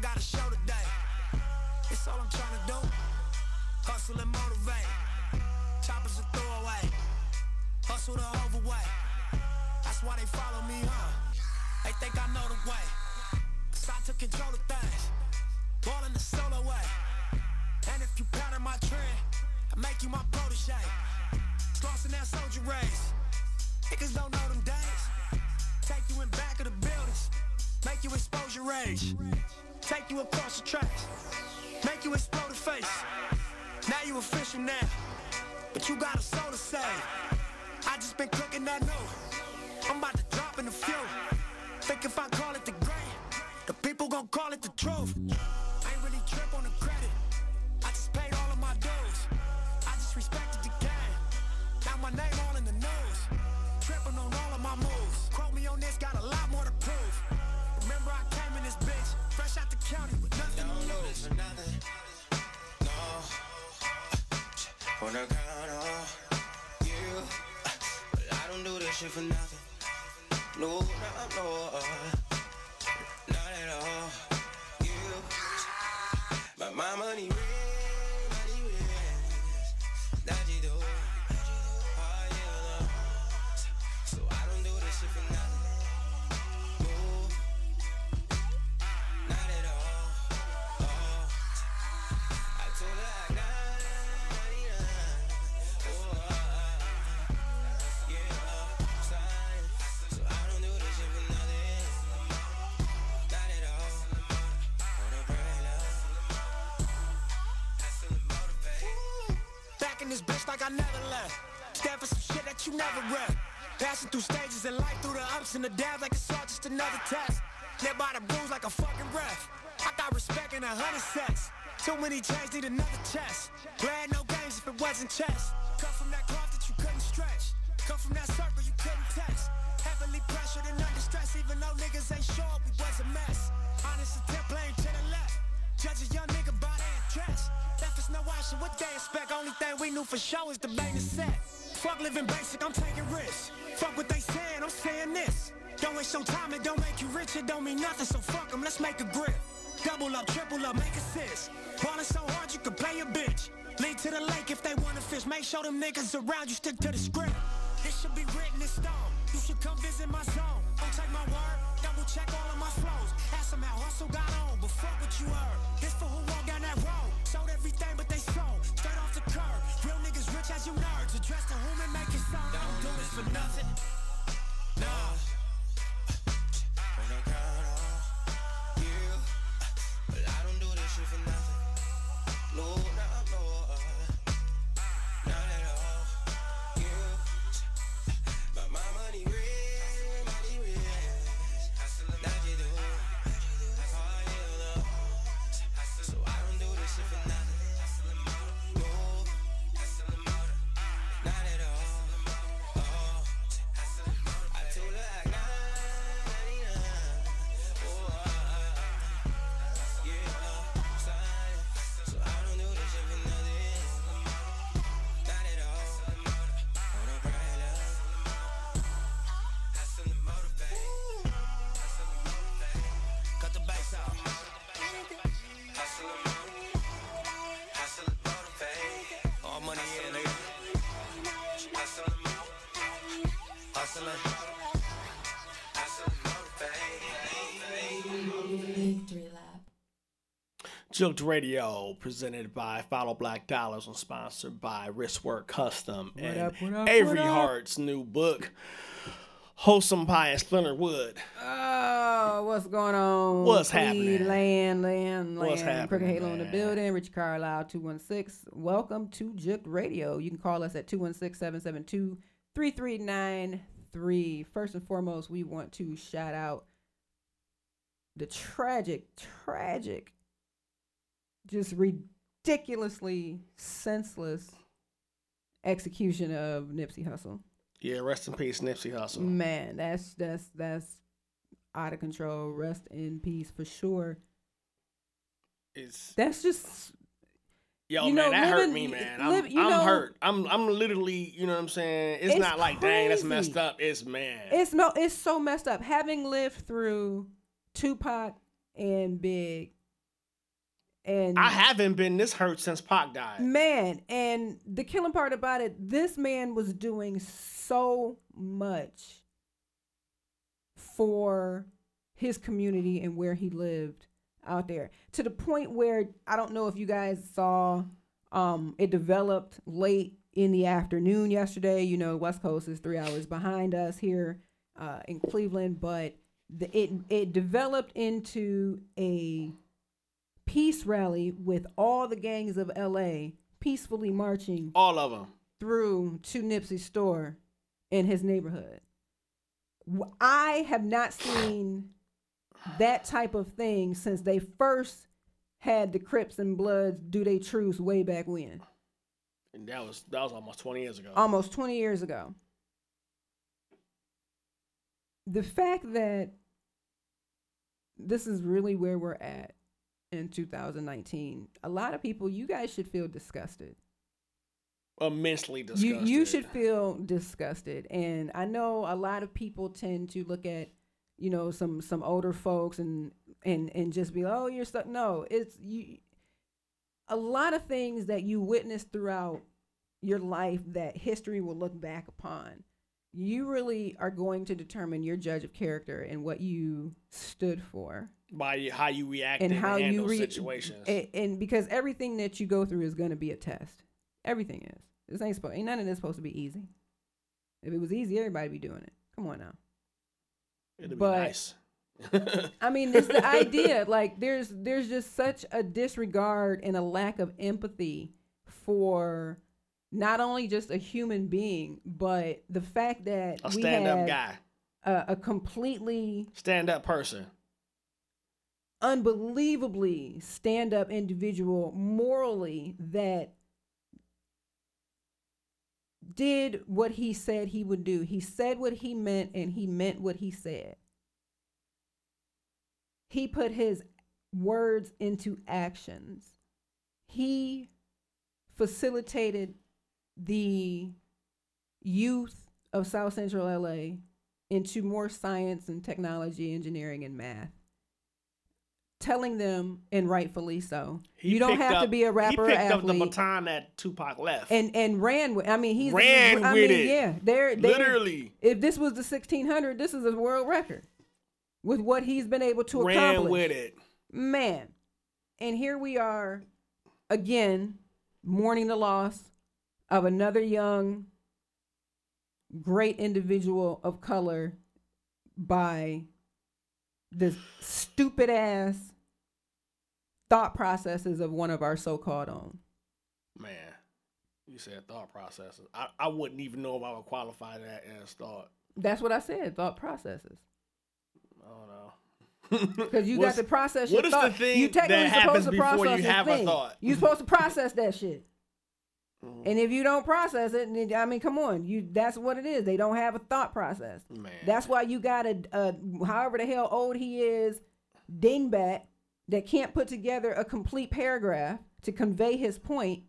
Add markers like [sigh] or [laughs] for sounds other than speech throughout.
got a show today. It's all I'm trying to do. Hustle and motivate. Choppers a throwaway. Hustle the overweight. That's why they follow me, huh? They think I know the way. Cause I took control of things. Ballin' the solo way. And if you pattern my trend, I make you my protege. It's that soldier race. Niggas don't know them days. Take you in back of the buildings. Make you expose your rage. Take you across the tracks. Make you explode the face. Now you official now. But you got a soul to save. I just been cooking that new. I'm about to drop in a few. Think if I call it the great, the people gon' call it the truth. I ain't really trip on the credit. I just paid all of my dues. I just respected the game. Now my name all in the news. Tripping on all of my moves. Quote me on this, got a lot more to this bitch, fresh out the county with nothing Don't to lose. for nothing. No. Wanna count on you. But I don't do this shit for nothing. No, no, no. Uh, not at all. You. But my money like I never left. Stand for some shit that you never read. Passing through stages in life, through the ups and the downs like it's all just another test. Live by the rules like a fucking ref. I got respect in a hundred sets. Too many chains need another chest. Glad no games if it wasn't chess. Come from that cloth that you couldn't stretch. Come from that circle you couldn't test. Heavily pressured and under stress, even though niggas ain't sure we was a mess. Honest attempt blame to the left. Judge a young nigga by their dress. Left no option, what they expect? Only thing we knew for sure is the main set. Fuck living basic, I'm taking risks. Fuck what they saying, I'm saying this. Don't waste your time, it don't make you rich, it don't mean nothing, so fuck 'em, let's make a grip. Double up, triple up, make assist. Ballin' so hard you can play a bitch. Lead to the lake if they wanna fish. Make sure them niggas around you stick to the script. This should be written in stone. You should come visit my zone. Don't take my word, double check all of my flows. Ask them how Hussle got on, but fuck what you heard. This for who walk down that road. Sold everything but they sold. Straight off the curb. Real niggas rich as you nerds. Address to whom it sound. Don't do this for nothing. Nah. Jooked Radio, presented by Follow Black Dollars and sponsored by Wristwork Custom and up, what up, Avery what? Hart's new book, Wholesome Pie and Splinter Wood. Oh, what's going on? What's happening? Land, land, What's land. Crooked happening, Halo in the building. Rich Carlisle, 216. Welcome to Jooked Radio. You can call us at 216 772 3393. First and foremost, we want to shout out the tragic, tragic, just ridiculously senseless execution of Nipsey Hussle. Yeah, rest in peace, Nipsey Hussle. Man, that's that's that's out of control. Rest in peace for sure. It's That's just yo, you man, know, that hurt me, man. I'm, live- I'm know- hurt. I'm I'm literally, you know what I'm saying. It's, It's not like dang, that's messed up. It's man. it's no it's so messed up. Having lived through Tupac and Big and I haven't been this hurt since Pac died. man, and the killing part about it, this man was doing so much for his community and where he lived out there to the point where I don't know if you guys saw um it developed late in the afternoon yesterday. You know, West Coast is three hours behind us here uh, in Cleveland, but the, it it developed into a peace rally with all the gangs of LA peacefully marching All of them. through to Nipsey's store in his neighborhood. I have not seen that type of thing since they first had the Crips and Bloods do they truce way back when, And that was that was almost 20 years ago. almost 20 years ago. The fact that this is really where we're at in 2019, a lot of people, you guys should feel disgusted. Immensely disgusted. You you should feel disgusted, and I know a lot of people tend to look at you know some some older folks and and and just be like, oh you're stuck. No, it's you. A lot of things that you witness throughout your life that history will look back upon. You really are going to determine your judge of character and what you stood for by how you react and and how you re- situations. And, and because everything that you go through is going to be a test. Everything is. This ain't supposed. Ain't none of this supposed to be easy. If it was easy, everybody be doing it. Come on now. It'd be but- nice. I mean, it's the [laughs] idea. Like, there's there's just such a disregard and a lack of empathy for not only just a human being, but the fact that a we stand up guy. A, a completely Stand up person. Unbelievably stand up individual morally that did what he said he would do. He said what he meant and he meant what he said. He put his words into actions. He facilitated the youth of South Central LA into more science and technology, engineering, and math telling them, and rightfully so, He you don't have to be a rapper He picked up the athlete. baton that Tupac left. and and ran with. I mean, he's Ran I with mean, it. Yeah, they're, they Literally If this was the 1600, this is a world record with what he's been able to ran accomplish. with it. man. And here we are again, mourning the loss of another young, great individual of color by this stupid ass thought processes of one of our so-called own. Man, you said thought processes. I, I wouldn't even know if I would qualify that as thought. That's what I said, thought processes. I don't know. [laughs] Because you got to process what your is the thing you technically that happens supposed to before process you have a thing. thought? You're supposed to process that shit. Mhm. And if you don't process it, then, I mean, come on, you that's what it is. They don't have a thought process. Man, That's why you got a, a however the hell old he is, dingbat that can't put together a complete paragraph to convey his point.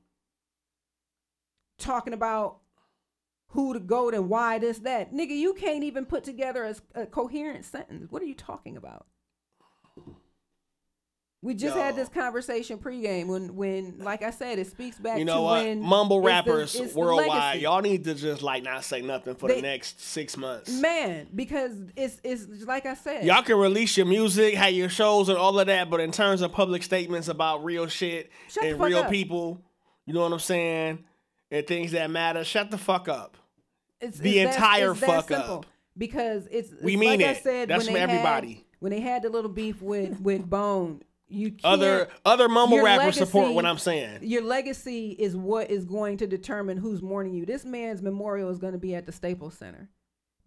Talking about who to go and why this that nigga, you can't even put together a coherent sentence. What are you talking about? We just had this conversation pregame when, when, like I said, it speaks back you know to what? when Mumble rappers the worldwide, y'all need to just like not say nothing for They- the next six months. man, because it's it's like I said, Y'all can release your music, have your shows, and all of that, but in terms of public statements about real shit Shut and real up. people, you know what I'm saying, and things that matter, shut the fuck up. it's, the it's that- entire that fuck simple. up. because it's, We it's mean like I it. said That's when for they had- everybody. when they had the little beef with with Bone, you Other other mumble rappers support what I'm saying. Your legacy is what is going to determine who's mourning you. This man's memorial is going to be at the Staples Center.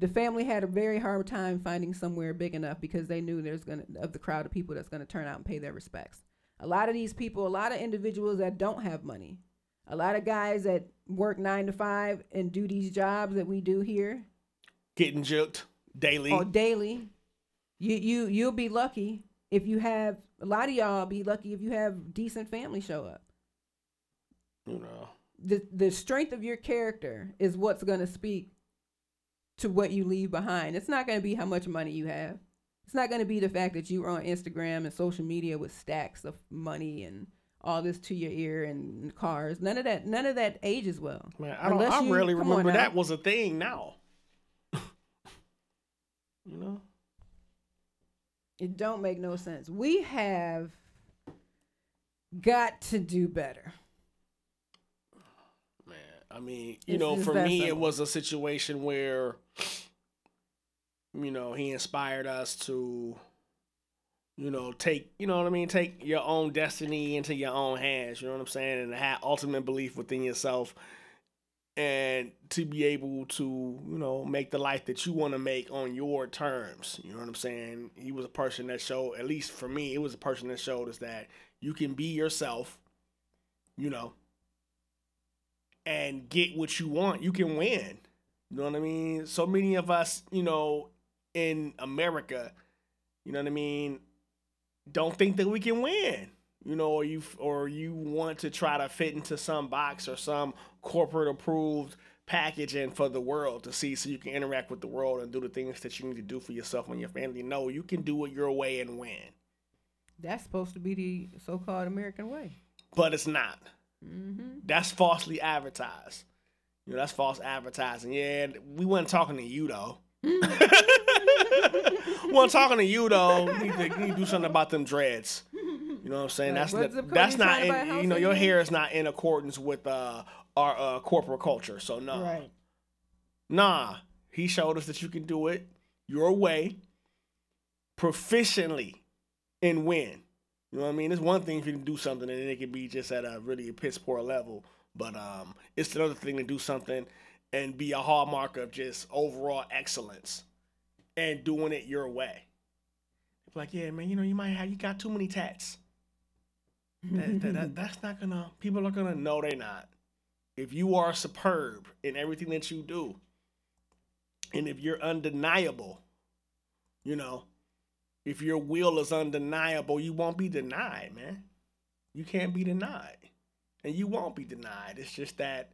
The family had a very hard time finding somewhere big enough because they knew there's gonna of the crowd of people that's gonna turn out and pay their respects. A lot of these people, a lot of individuals that don't have money, a lot of guys that work nine to five and do these jobs that we do here, Getting juked daily. or daily. You you you'll be lucky if you have a lot of y'all be lucky if you have decent family show up. you know. The the strength of your character is what's gonna speak to what you leave behind. It's not gonna be how much money you have. It's not going to be the fact that you are on Instagram and social media with stacks of money and all this to your ear and cars. None of that. None of that ages well. Man, I don't. Unless I you- rarely remember that was a thing. Now, [laughs] you know. It don't make no sense. We have got to do better. Man, I mean, you It's know, for me, it was a situation where, you know, he inspired us to, you know, take, you know what I mean, take your own destiny into your own hands. You know what I'm saying, and have ultimate belief within yourself, and to be able to, you know, make the life that you want to make on your terms. You know what I'm saying? He was a person that showed, at least for me, it was a person that showed us that you can be yourself. You know, and get what you want, you can win. You know what I mean? So many of us, you know, in America, you know what I mean, don't think that we can win. You know, or you or you want to try to fit into some box or some corporate approved packaging for the world to see so you can interact with the world and do the things that you need to do for yourself and your family. No, you can do it your way and win. That's supposed to be the so-called American way. But it's not. Mm-hmm. That's falsely advertised. You know, that's false advertising. Yeah, we weren't talking to you though. we wasn't talking to you though. [laughs] You need, to, you need to do something about them dreads. You know what I'm saying? Right. That's not, that's not trying to buy a in, you know your hair is not in accordance with uh, our uh, corporate culture. So no, Right. nah. He showed us that you can do it your way, proficiently, and win. You know what I mean? It's one thing if you can do something and it can be just at a really piss poor level, but um, it's another thing to do something and be a hallmark of just overall excellence and doing it your way. Like, yeah, man, you know, you might have you got too many tats. That, that, that- [laughs] that's not gonna. People are gonna know they're not. If you are superb in everything that you do, and if you're undeniable, you know, if your will is undeniable, you won't be denied, man. You can't be denied, and you won't be denied. It's just that,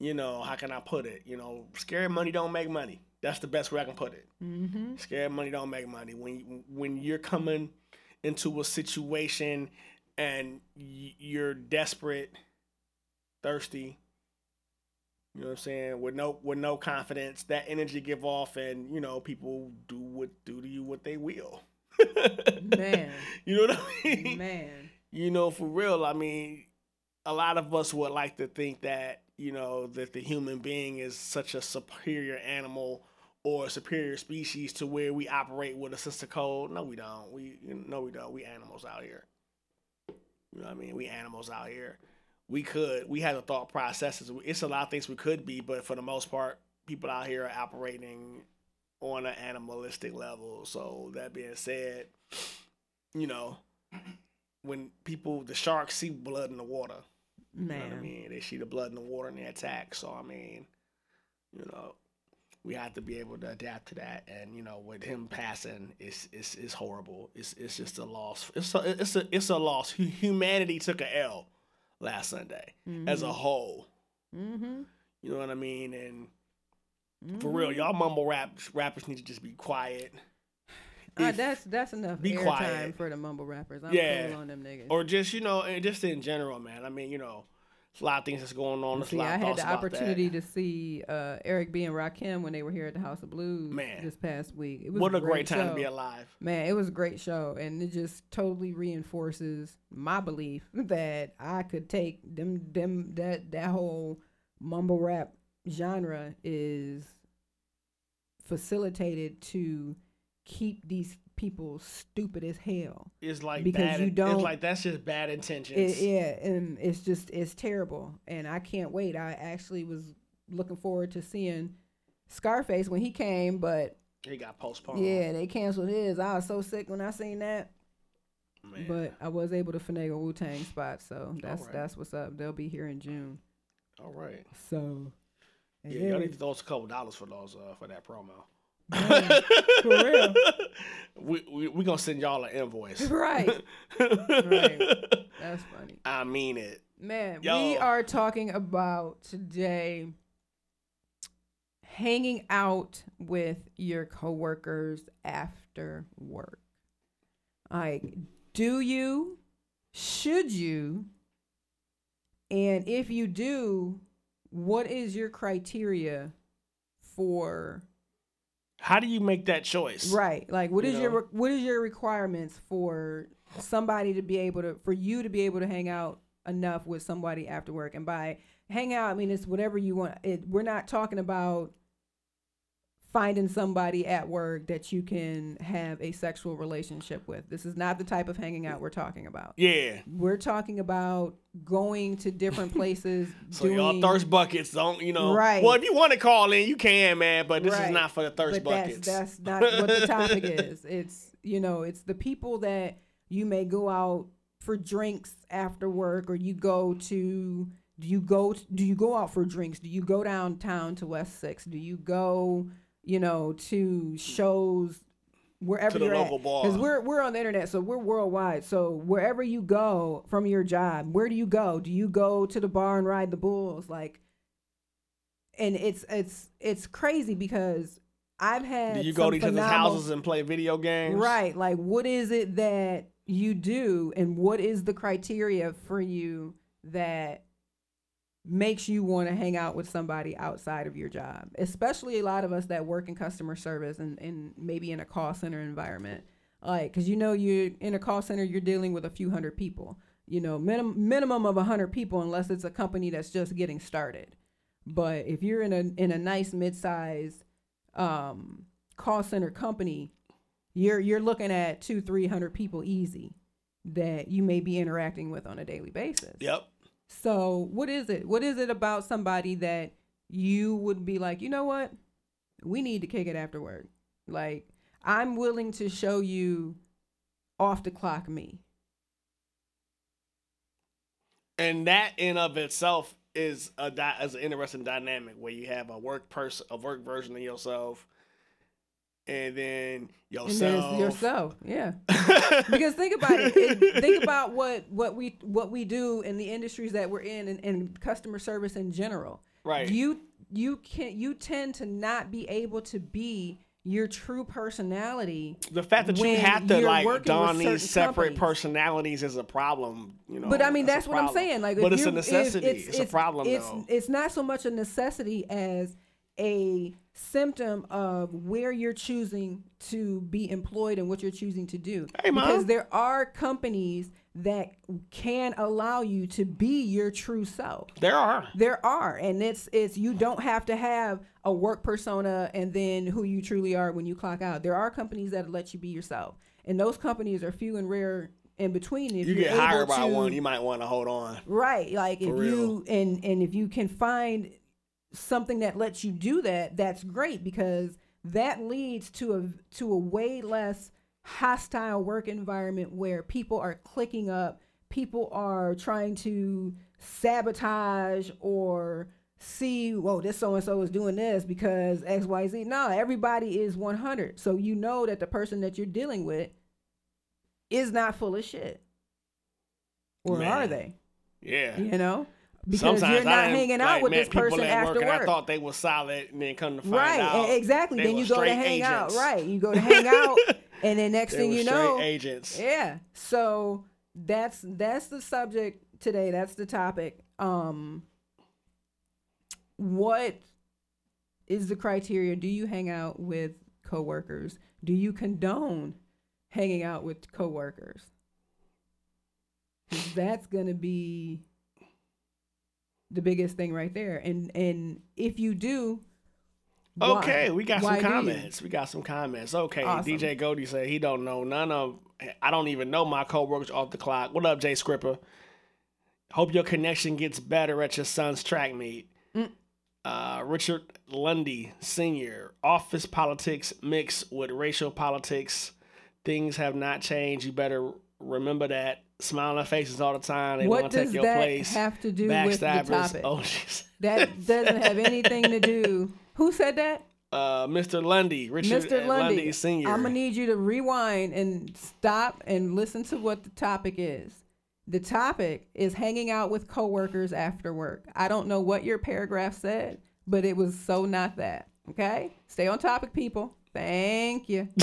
you know, how can I put it? You know, scary money don't make money. That's the best way I can put it. Mm-hmm. Scared money don't make money. When when you're coming into a situation and y- you're desperate, thirsty, you know what I'm saying, with no with no confidence, that energy give off, and you know people do what do to you what they will. [laughs] Man. you know what I mean? Man. you know, for real, I mean, a lot of us would like to think that, you know, that the human being is such a superior animal or a superior species to where we operate with a sister code. No, we don't. We no, we don't. We animals out here. You know what I mean? We animals out here. We could. We have the thought processes. It's a lot of things we could be, but for the most part, people out here are operating on an animalistic level. So that being said, you know, when people the sharks see blood in the water. You know I mean? They see the blood in the water and they attack. So I mean, you know, we have to be able to adapt to that. And you know, with him passing, it's it's it's horrible. It's it's just a loss. It's a it's a it's a loss. Humanity took a L last Sunday as a whole. Mm-hmm. You know what I mean? And for real, y'all mumble rap rappers need to just be quiet. Uh, that's that's enough be quiet. for the mumble rappers. I'm Yeah. cool on them niggas. or just you know, and just in general, man. I mean, you know, a lot of things that's going on. There's a See, I had the opportunity to see uh, Eric B and Rakim when they were here at the House of Blues Man. this past week. It was What a great time show. to be alive. Man, it was a great show, and it just totally reinforces my belief [laughs] that I could take them them that that whole mumble rap genre is facilitated to keep these people stupid as hell. It's like Because bad. you don't- it's like that's just bad intentions. It, yeah, and it's just it's terrible, and I can't wait. I actually was looking forward to seeing Scarface when he came, but He got postponed. yeah, they canceled his. I was so sick when I seen that. man. But I was able to finagle Wu Tang spot, so that's Alright. that's what's up. They'll be here in June. all right. So Yeah, y'all need to throw us a couple dollars for those uh, for that promo. For real. [laughs] we we we gonna send y'all an invoice. [laughs] right. That's funny. I mean it. Man, we are talking about today hanging out with your coworkers after after work? Like, do you? Should you? And if you do, what is your criteria for How do you make that choice? right? Like, what You is your know? re- what is your requirements for somebody to be able to for you to be able to hang out enough with somebody after work? And by hang out, I mean it's whatever you want. It, we're not talking about finding somebody at work that you can have a sexual relationship with. This is not the type of hanging out we're talking about. Yeah. We're talking about going to different places. [laughs] So doing, y'all thirst buckets don't you know? Right. Well, if you want to call in, you can, man. But this is not for the thirst but buckets. That's, that's [laughs] not what the topic is. It's you know, it's the people that you may go out for drinks after work, or you go to. Do you go? Do you go out for drinks? Do you go downtown to West Six? Do you go, you know, to shows wherever To the you're local at? bar. Because we're we're on the internet, so we're worldwide. So wherever you go from your job, where do you go? Do you go to the bar and ride the bulls? Like, and it's it's it's crazy because I've had do you go to each other's houses and play video games? right? Like, what is it that you do, and what is the criteria for you that makes you want to hang out with somebody outside of your job? Especially a lot of us that work in customer service and, and maybe in a call center environment, like because you know you're in a call center, you're dealing with a few hundred people. You know, minimum minimum of a hundred people, unless it's a company that's just getting started. But if you're in a in a nice mid-sized um, call center company, you're you're looking at two three hundred people easy that you may be interacting with on a daily basis. Yep. So what is it? What is it about somebody that you would be like, you know what? We need to kick it after work. Like I'm willing to show you off the clock me. And that in of itself is a is an interesting dynamic where you have a work person, a work version of yourself, and then And yourself. there's yourself. Yeah. [laughs] because think about it, it- think about what what we what we do in the industries that we're in and, and customer service in general Right. you you can you tend to not be able to be your true personality the fact that you have to like don these separate companies. personalities is a problem. You know. but I mean that's, that's, what I'm saying like but it's a you're- if necessity. It's, a problem it's, though. it's not so much a necessity as a symptom of where you're choosing to be employed and what you're choosing to do Hey, because there are companies that can allow you to be your true self there are. There are, and it's it's you don't have to have a work persona and then who you truly are when you clock out. There are companies that let you be yourself, and those companies are few and rare in between. If You get hired by to- one, you might want to hold on. right? Like if For you and and if you can find something that lets you do that, that's great because that leads to a to a way less hostile work environment where people are clicking up, people are trying to sabotage or see, whoa, this so and so is doing this because X Y Z. No, everybody is one hundred, so you know that the person that you're dealing with is not full of shit, or are they? Yeah. You know, because Sometimes you're not hanging out like, with this person after work, and. I thought they was solid, and then come to find right, out, exactly. Then you go to hang out. Right, you go to [laughs] hang out, and then next They thing you know, agents. yeah. So that's that's the subject today. That's the topic. Um, what is the criteria? Do you hang out with coworkers? Do you condone hanging out with coworkers? That's gonna be the biggest thing right there. And and if you do, why? Okay, we got Why some comments. We got some comments. Okay, Awesome. DJ Goldie said he don't know none of. I don't even know my coworkers off the clock. What up, Jay Scripper? Hope your connection gets better at your son's track meet. Mm. Uh, Richard Lundy Senior. Office politics mixed with racial politics. Things have not changed. You better remember that. Smiling faces all the time. They what want to does take your that place. have to do with the topic? Oh. That doesn't have [laughs] anything to do. Who said that? Uh, Mr. Lundy, Richard Mr. Lundy. Lundy Senior. I'm gonna need you to rewind and stop and listen to what the topic is. The topic is hanging out with coworkers after work. I don't know what your paragraph said, but it was so not that. Okay? Stay on topic, people. Thank you. [laughs]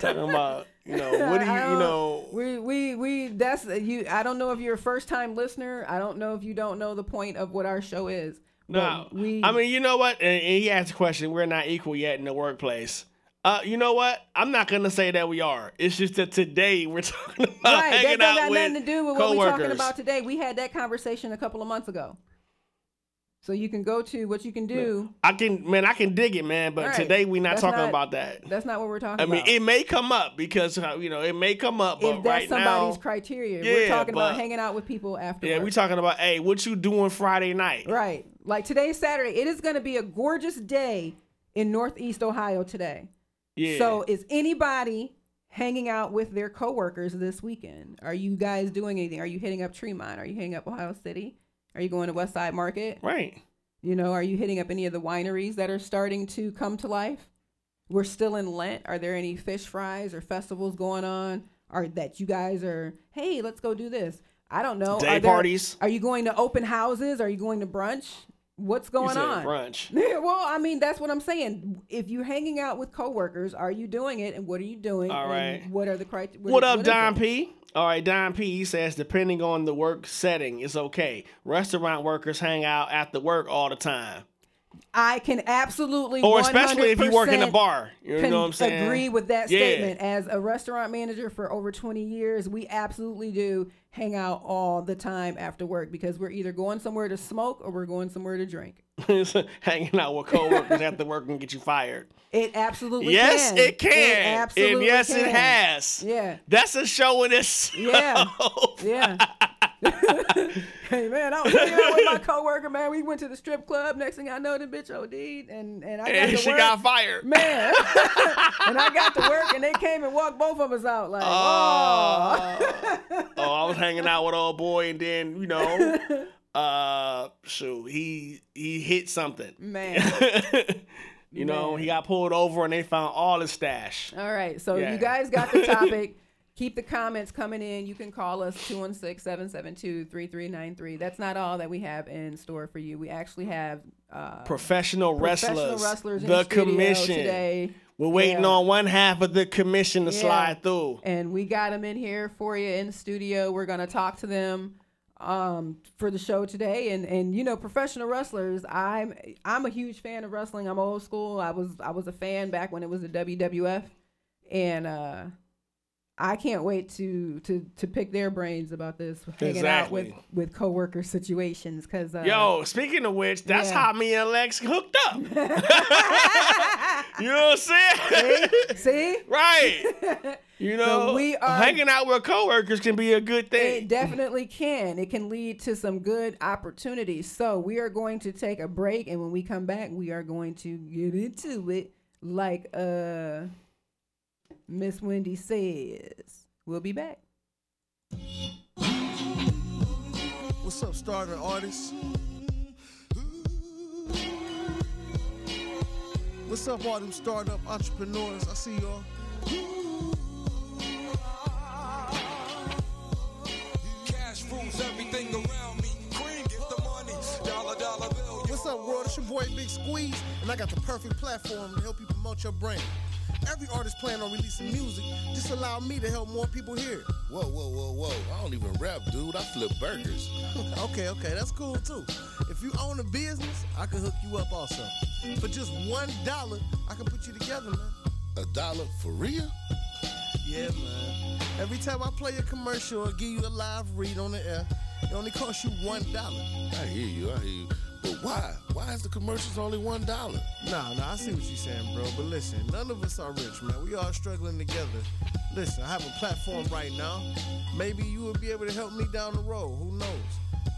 Talking about, you know, what do [laughs] you, you know, we we we that's you I don't know if you're a first time listener. I don't know if you don't know the point of what our show is. no. We I mean, you know what? And, and he asked a question. We're not equal yet in the workplace. Uh, you know what? I'm not gonna say that we are. It's just that today we're [laughs] talking about right, that hanging don't out got with nothing to do with what we're talking about today. We had that conversation a couple of months ago. So you can go to what you can do. I can, man, I can dig it, man. But Right. today we're not That's talking not- about that. That's not what we're talking about. I mean, about. it may come up because uh, you know it may come up, but if that's right somebody's now, criteria, we're Yeah, talking about hanging out with people after. yeah, work. we talking about hey, what you doing Friday night? Right. Like today's Saturday. It is going to be a gorgeous day in Northeast Ohio today. Yeah. So is anybody hanging out with their coworkers this weekend? Are you guys doing anything? Are you hitting up Tremont? Are you hitting up Ohio City? Are you going to West Side Market? right. You know, are you hitting up any of the wineries that are starting to come to life? We're still in Lent. Are there any fish fries or festivals going on? Are that you guys are, hey, let's go do this. I don't know. Day Are there- parties. Are you going to open houses? Are you going to brunch? What's going on? brunch. [laughs] Well, I mean, that's what I'm saying. If you're hanging out with coworkers, are you doing it, and what are you doing? All and. What are the criteria? What up, Don P? All right, Don P. Says depending on the work setting, it's okay. Restaurant workers hang out after work all the time, I can absolutely, or especially if you work in a bar. You know what I'm saying? agree with that Yeah. statement. As a restaurant manager for over 20 years, we absolutely do hang out all the time after work because we're either going somewhere to smoke or we're going somewhere to drink. [laughs] Hanging out with coworkers after work can get you fired. It absolutely Yes, can. it can. absolutely and yes, it has. Yeah. That's a show in itself. Yeah. Yeah. [laughs] [laughs] hey man, I was hanging out with my coworker, man. We went to the strip club. Next thing I know, the bitch OD'd and, and I got and to she work. got fired. man. [laughs] and I got to work and they came and walked both of us out like, oh. Oh, oh, I was hanging out with old boy, and then you know, [laughs] uh, shoot, he he hit something. Man. you know, he got pulled over, and they found all his stash. All right. So Yeah. you guys got the topic. Keep the comments coming in. You can call us 216-772-3393. That's not all that we have in store for you. We actually have uh, Professional wrestlers, professional wrestlers in the the commission. today. We're waiting Yeah. on one half of the commission to Yeah. slide through. and we got them in here for you in the studio. We're gonna talk to them um, for the show today, and and you know, professional wrestlers. I'm I'm a huge fan of wrestling. I'm old school. I was I was a fan back when it was the WWF, and uh, I can't wait to to to pick their brains about this hanging out with Exactly. with coworker situations because uh, Yo, speaking of which, that's Yeah. how me and Lex hooked up. [laughs] [laughs] you know what I'm saying? see. right. [laughs] You know, we are- hanging out with coworkers can be a good thing It definitely can. It can lead to some good opportunities. So we are going to take a break, and when we come back, we are going to get into it like uh Miss Wendy says. We'll be back. What's up, starter artists? What's up, all them startup entrepreneurs? I see y'all. Cash rules everything around me. Cream get the money. Dollar, dollar bill. What's up, world? It's your boy Big Squeeze, and I got the perfect platform to help you promote your brand. Every artist plan on releasing music. Just allow me to help more people hear it. Whoa, whoa, whoa, whoa. I don't even rap, dude. I flip burgers. [laughs] okay, okay, that's cool too. If you own a business, I can hook you up also. For just one dollar, I can put you together, man. A dollar for real? Yeah, man. Every time I play a commercial or give you a live read on the air, it only costs you one dollar. I hear you, I hear you. But why? Why is the commercials only one dollar? Nah, nah, I see what you're saying, bro. But listen, none of us are rich, man. We all struggling together. Listen, I have a platform right now. Maybe you will be able to help me down the road. Who knows?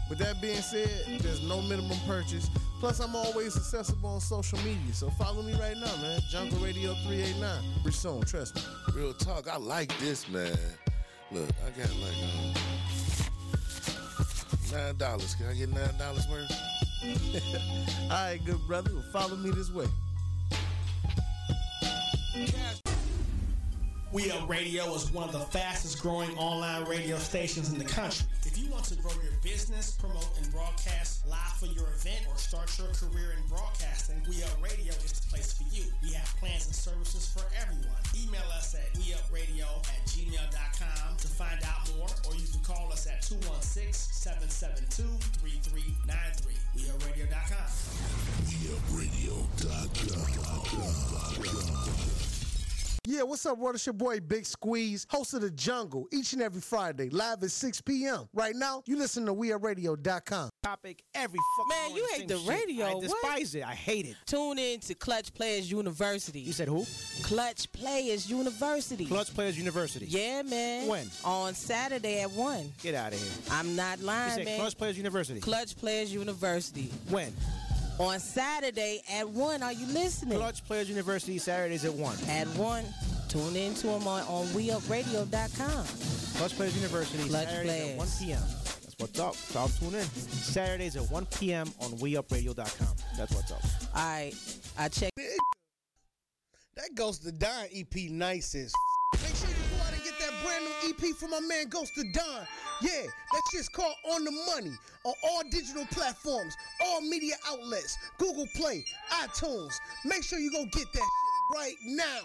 With that being said, there's no minimum purchase. Plus, I'm always accessible on social media. So follow me right now, man. Jungle Radio 389. Pretty soon, trust me. Real talk, I like this, man. Look, I got like um, nine dollars. Can I get nine dollars worth? [laughs] All right, good brother. Follow me this way. We Up Radio is one of the fastest growing online radio stations in the country. If you want to grow your business, promote and broadcast live for your event, or start your career in broadcasting, We Up Radio is the place for you. We have plans and services for everyone. Email us at weupradio at gmail.com to find out more, or you can call us at 216-772-3393. WeUpRadio.com. Yeah, what's up, world? It's your boy Big Squeeze, host of The Jungle, each and every Friday, live at 6 p.m. Right now, you listen to WeAreRadio.com. topic every fucking Man, you hate the shit. radio. I What? despise it. I hate it. Tune in to Clutch Players University. You said who? Clutch Players University. Clutch Players University. Yeah, man. When? On Saturday at 1. Get out of here. I'm not You lying, said man. Clutch Players University. Clutch Players University. when? On Saturday at 1. Are you listening? Clutch Players University Saturdays at one. At 1. Tune in to them on, on weupradio.com. Clutch Players University Clutch Saturdays Players. at 1 p.m. That's what's up. So I'll tune in. Saturdays at 1 p.m. on WeUpRadio.com. That's what's up. All right. I checked. That Ghost to Don EP nice as Make sure you go out and get that brand new EP from my man Ghost to Don. Yeah, that shit's called On the Money on all digital platforms, all media outlets, Google Play, iTunes. Make sure you go get that shit right now.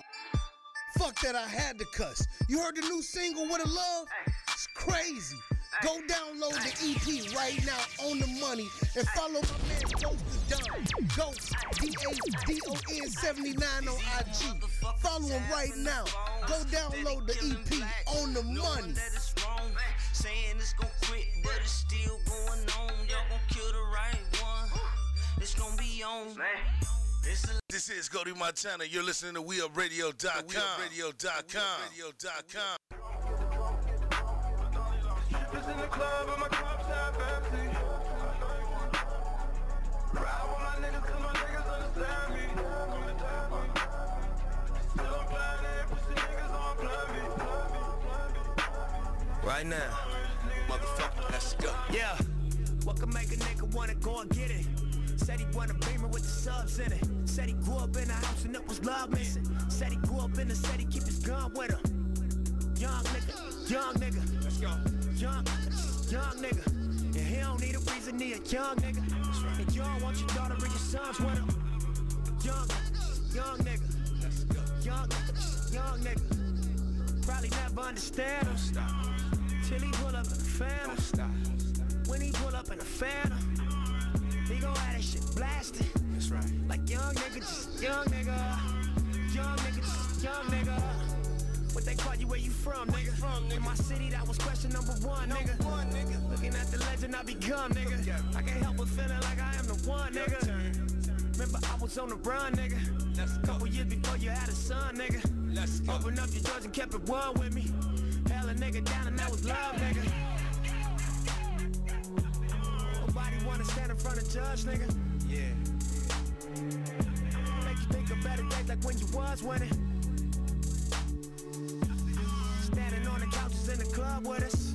Fuck that, I had to cuss. You heard the new single, What a Love? It's crazy. Go download the EP right now on the money and follow my man Ghost the Don. Ghost, D-A-D-O-N 79 on IG. Follow him right now. Go download the EP on the money. that it's wrong. Saying it's gon' quit, but it's still going on. Y'all gon' kill the right one. It's gon' be on. This is Cody Montana. You're listening to WeUpRadio.com. WeUpRadio.com. Radio.com. Right now, motherfucker, let's go. Yeah, what can make a nigga wanna go and get it? Said he want a beamer with the subs in it. Said he grew up in a house and it was love missing. Said he grew up in the city, keep his gun with him. Young nigga, young nigga. Let's go. Young, young nigga. And he don't need a reason, he a young nigga. And you don't want your daughter or your sons with him. Young, young nigga. Young, young nigga. Probably never understand him. Till he pull up in the phantom. When he pull up in the phantom, he gon' have that shit blasted. That's right. Like young nigga, just young nigga. Young nigga, just young nigga. They call you, where you from, nigga? From, In my city, that was question number one, nigga. One, nigga. Looking at the legend I become, nigga. I can't help but feeling like I am the one, nigga. Remember, I was on the run, nigga. That's a couple years before you had a son, nigga. Let's go. Open up your doors and kept it one with me. Held a nigga down and that was love, nigga. Nobody wanna stand in front of judge, nigga. Yeah. Make you think of better days like when you was winning. Club with us.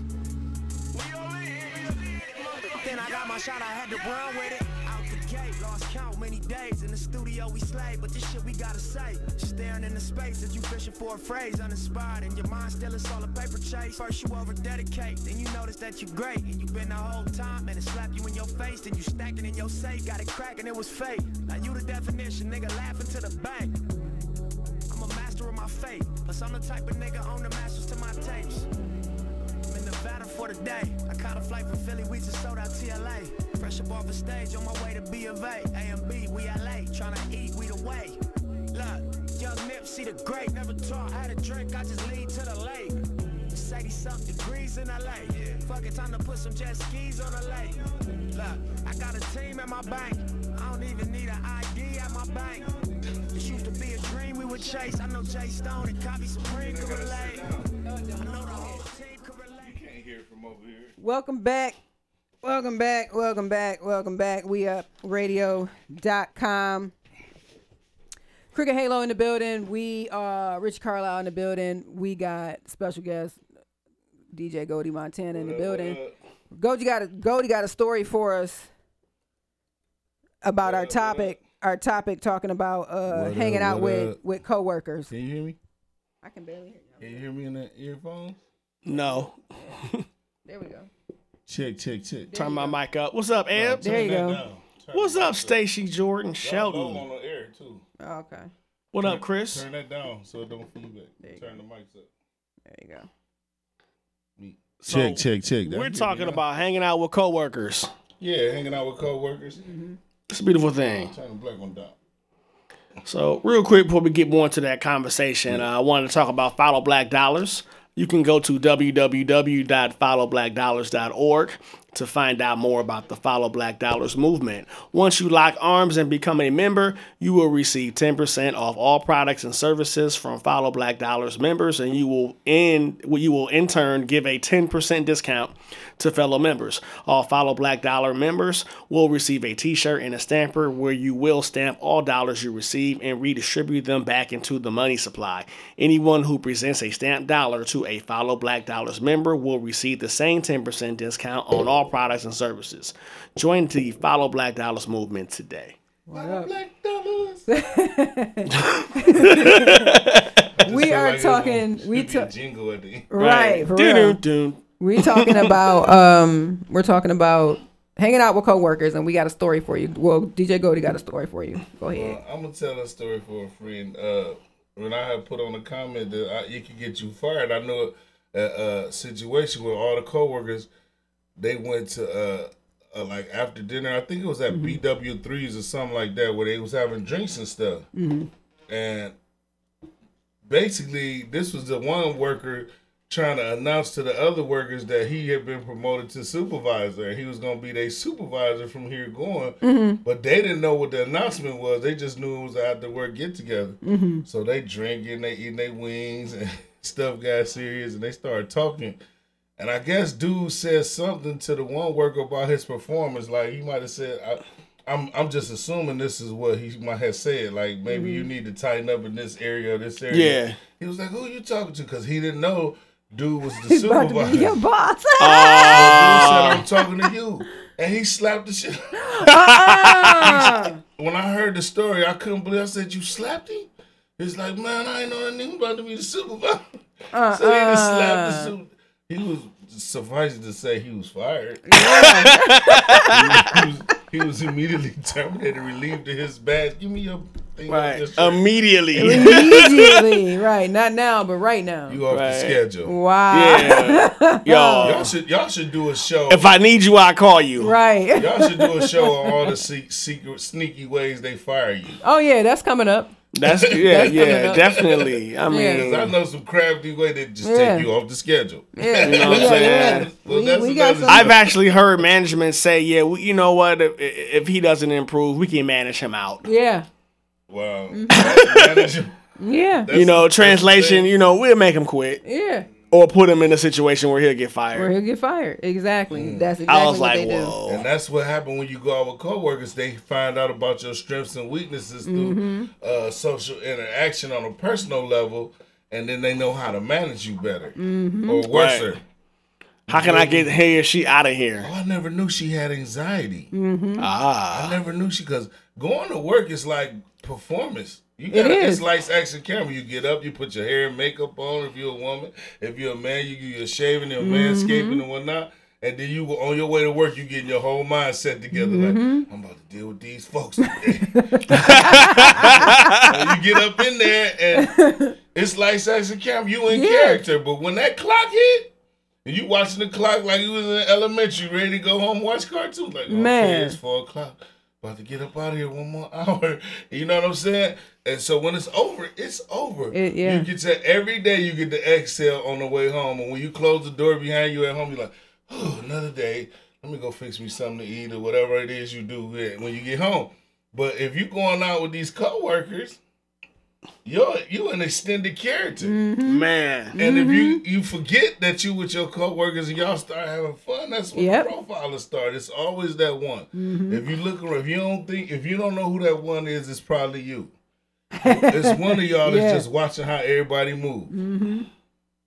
Then I got my shot, I had to run with it. Out the gate, lost count many days. In the studio, we slay, but this shit we gotta say. Staring in the space as you fishing for a phrase, uninspired. And your mind still is all a paper chase. First, you over dedicate, then you notice that you great. And you been the whole time, and it slapped you in your face. Then you stacked it in your safe, got it cracking, it was fake. Now you the definition, nigga, laughing to the bank. I'm a master of my fate. Plus, I'm the type of nigga own the masters to my tapes. For the day. I caught a flight from Philly, we just sold out TLA. Fresh up off the stage, on my way to B of A. A and B, we LA, tryna eat, we the way. Look, young Nip, see the great, never talk, had a drink, I just lead to the lake. It's 80 something degrees in LA. Fuck it, time to put some jet skis on the lake. Look, I got a team at my bank. I don't even need an ID at my bank. This used to be a dream we would chase. I know Jay Stone and Cobby Supreme could relate. I know the whole relate. Welcome back. Welcome back. Welcome back. Welcome back. We up radio.com. Cricket Halo in the building. We are Rich Carlisle in the building. We got special guest DJ Goldie Montana in the building. Goldie got a Goldie got a story for us about our topic. Our topic talking about uh, What hanging up, out with up? with coworkers. Can you hear me? I can barely hear you. Can you hear me in the earphone? No. [laughs] There we go. Check, check, check. Turn my mic up. What's up, Eb? There you go. What's up, down. Stacy Jordan Y'all Shelton? on the air too. Oh, okay. What up, Chris? Turn that down so it don't feedback. There you Turn the mics up. There you go. So, check, check, check. That We're talking yeah. about hanging out with coworkers. yeah, hanging out with coworkers. It's a beautiful thing. Turn the black one down. So, real quick before we get more into that conversation, uh, I wanted to talk about Follow Black Dollars. You can go to www.followblackdollars.org to find out more about the Follow Black Dollars movement. Once you lock arms and become a member, you will receive 10% off all products and services from Follow Black Dollars members, and you will in you will in turn give a 10% discount to fellow members. All Follow Black Dollar members will receive a t-shirt and a stamper where you will stamp all dollars you receive and redistribute them back into the money supply. Anyone who presents a stamped dollar to a Follow Black Dollars member will receive the same 10% discount on all products and services. Join the Follow Black Dollars movement today. What up? Black dollars. [laughs] We are talking. We We talk. jingle at the end. Right, for real. Doo-doo-doo. We talking [laughs] about. Um, we're talking about hanging out with coworkers, and we got a story for you. Well, DJ Goldie got a story for you. Go ahead. Well, I'm gonna tell a story for a friend. Uh, when I had put on a comment that I, it could get you fired, I know a, a situation where all the coworkers they went to uh, uh like after dinner. I think it was at BW threes or something like that, where they was having drinks and stuff. And basically, this was the one worker trying to announce to the other workers that he had been promoted to supervisor and he was going to be their supervisor from here going. But they didn't know what the announcement was. They just knew it was out the work get together. So they drinking, they eating their wings, [laughs] and stuff got serious, and they started talking. And I guess dude said something to the one worker about his performance. Like he might have said, I, "I'm I'm just assuming this is what he might have said. Like maybe you need to tighten up in this area or this area." Yeah. He was like, "Who you talking to?" Because he didn't know dude was the [laughs] He's about to supervisor. be your boss. [laughs] Dude said, "I'm talking to you," and he slapped the shit. Ah! [laughs] when I heard the story, I couldn't believe. I said, "You slapped him?" He's like, "Man, I ain't know that nigga about to be the supervisor." Uh, so he just slapped the uh. suit. He was suffice to say he was fired. [laughs] he, was, he was immediately [laughs] terminated, relieved of his badge. Give me your thing. Right. your. Immediately. [laughs] Immediately, right? Not now, but right now. You off the schedule. Wow. Yeah. Y'all Yo. should y'all should do a show. If I need you, I call you. Right. y'all should do a show on all the secret sneaky ways they fire you. Oh yeah, that's coming up. [laughs] That's yeah, yeah, definitely. I Yeah. I know some crafty way they just Yeah. take you off the schedule. Yeah, [laughs] You know what I'm [laughs] yeah, saying? yeah. Well, We- that's we got another some- I've actually heard management say, "Yeah, we, you know what? If, if he doesn't improve, we can manage him out." Yeah, Wow. Mm-hmm. Manager- yeah, that's- you know, translation. You know, we'll make him quit yeah. Or put him in a situation where he'll get fired. Where he'll get fired. Exactly. Mm. That's exactly I was what like, they "Whoa." And that's what happened when you go out with coworkers. They find out about your strengths and weaknesses through Mm-hmm. uh, social interaction on a personal level, and then they know how to manage you better Mm-hmm. or worse. Right. How can I get he or she out of here? Oh, I never knew she had anxiety. Mm-hmm. Ah, I never knew she because going to work is like performance. You It got is. it's lights, action, camera. You get up, you put your hair and makeup on. If you're a woman, if you're a man, you get your shaving and manscaping Mm-hmm. and whatnot. And then you were on your way to work, you getting your whole mindset together. Mm-hmm. Like I'm about to deal with these folks today. [laughs] You get up in there and it's lights, action, camera. You in Yeah. character, but when that clock hit. And you watching the clock like you was in elementary, ready to go home, watch cartoons. Like, okay, Man. it's four o'clock. About to get up out of here one more [laughs] hour. You know what I'm saying? And so when it's over, it's over. It- yeah. You get to every day you get the exhale on the way home. And when you close the door behind you at home, you're like, oh, another day. Let me go fix me something to eat or whatever it is you do when you get home. But if you're going out with these coworkers, you're you an extended character. Mm-hmm. man. And if you you forget that you with your coworkers and y'all start having fun, that's when Yep. the profiler start. It's always that one. If you look around, if you don't think, if you don't know who that one is, it's probably you. [laughs] it's one of y'all Yeah. that's just watching how everybody move.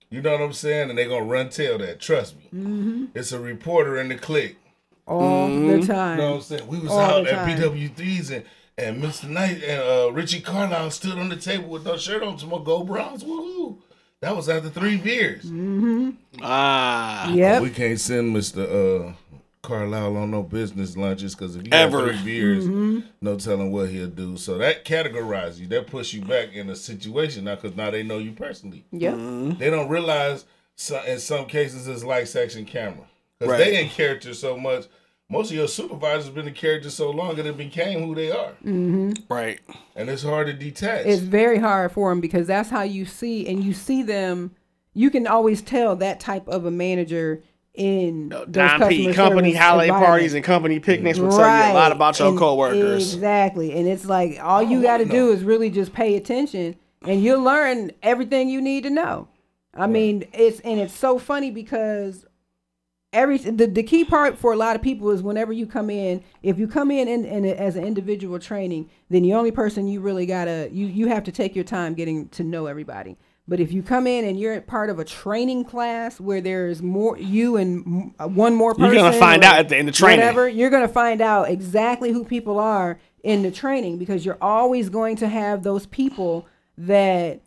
You know what I'm saying? And they gonna run tell that. Trust me. It's a reporter in the clique. all Mm-hmm. the time. You know what I'm saying? We was All out at time. BW3s and and Mr. Knight and uh, Richie Carlisle stood on the table with no shirt on to my Go Browns. Woohoo! That was after three beers. Mm-hmm. Ah. yeah. We can't send Mr. Uh, Carlisle on no business lunches because if you Ever. have three beers, Mm-hmm. no telling what he'll do. So that categorizes you. That puts you back in a situation now because now they know you personally. Yep. They don't realize so, in some cases it's like section camera because Right. they in character so much. Most of your supervisors have been in character so long that it became who they are, Mm-hmm. Right. and it's hard to detach. It's very hard for them because that's how you see, and you see them. You can always tell that type of a manager in those Dime P, company holiday parties and company picnics will tell you a lot about your And- coworkers. Exactly, and it's like all you got to do is really just pay attention, and you'll learn everything you need to know. I mean, it's and it's so funny because every the, the key part for a lot of people is whenever you come in if you come in, in, in as an individual training then the only person you really gotta you you have to take your time getting to know everybody but if you come in and you're part of a training class where there's more you and one more person, You're gonna find out at the end of training. whatever, you're gonna find out exactly who people are in the training because you're always going to have those people that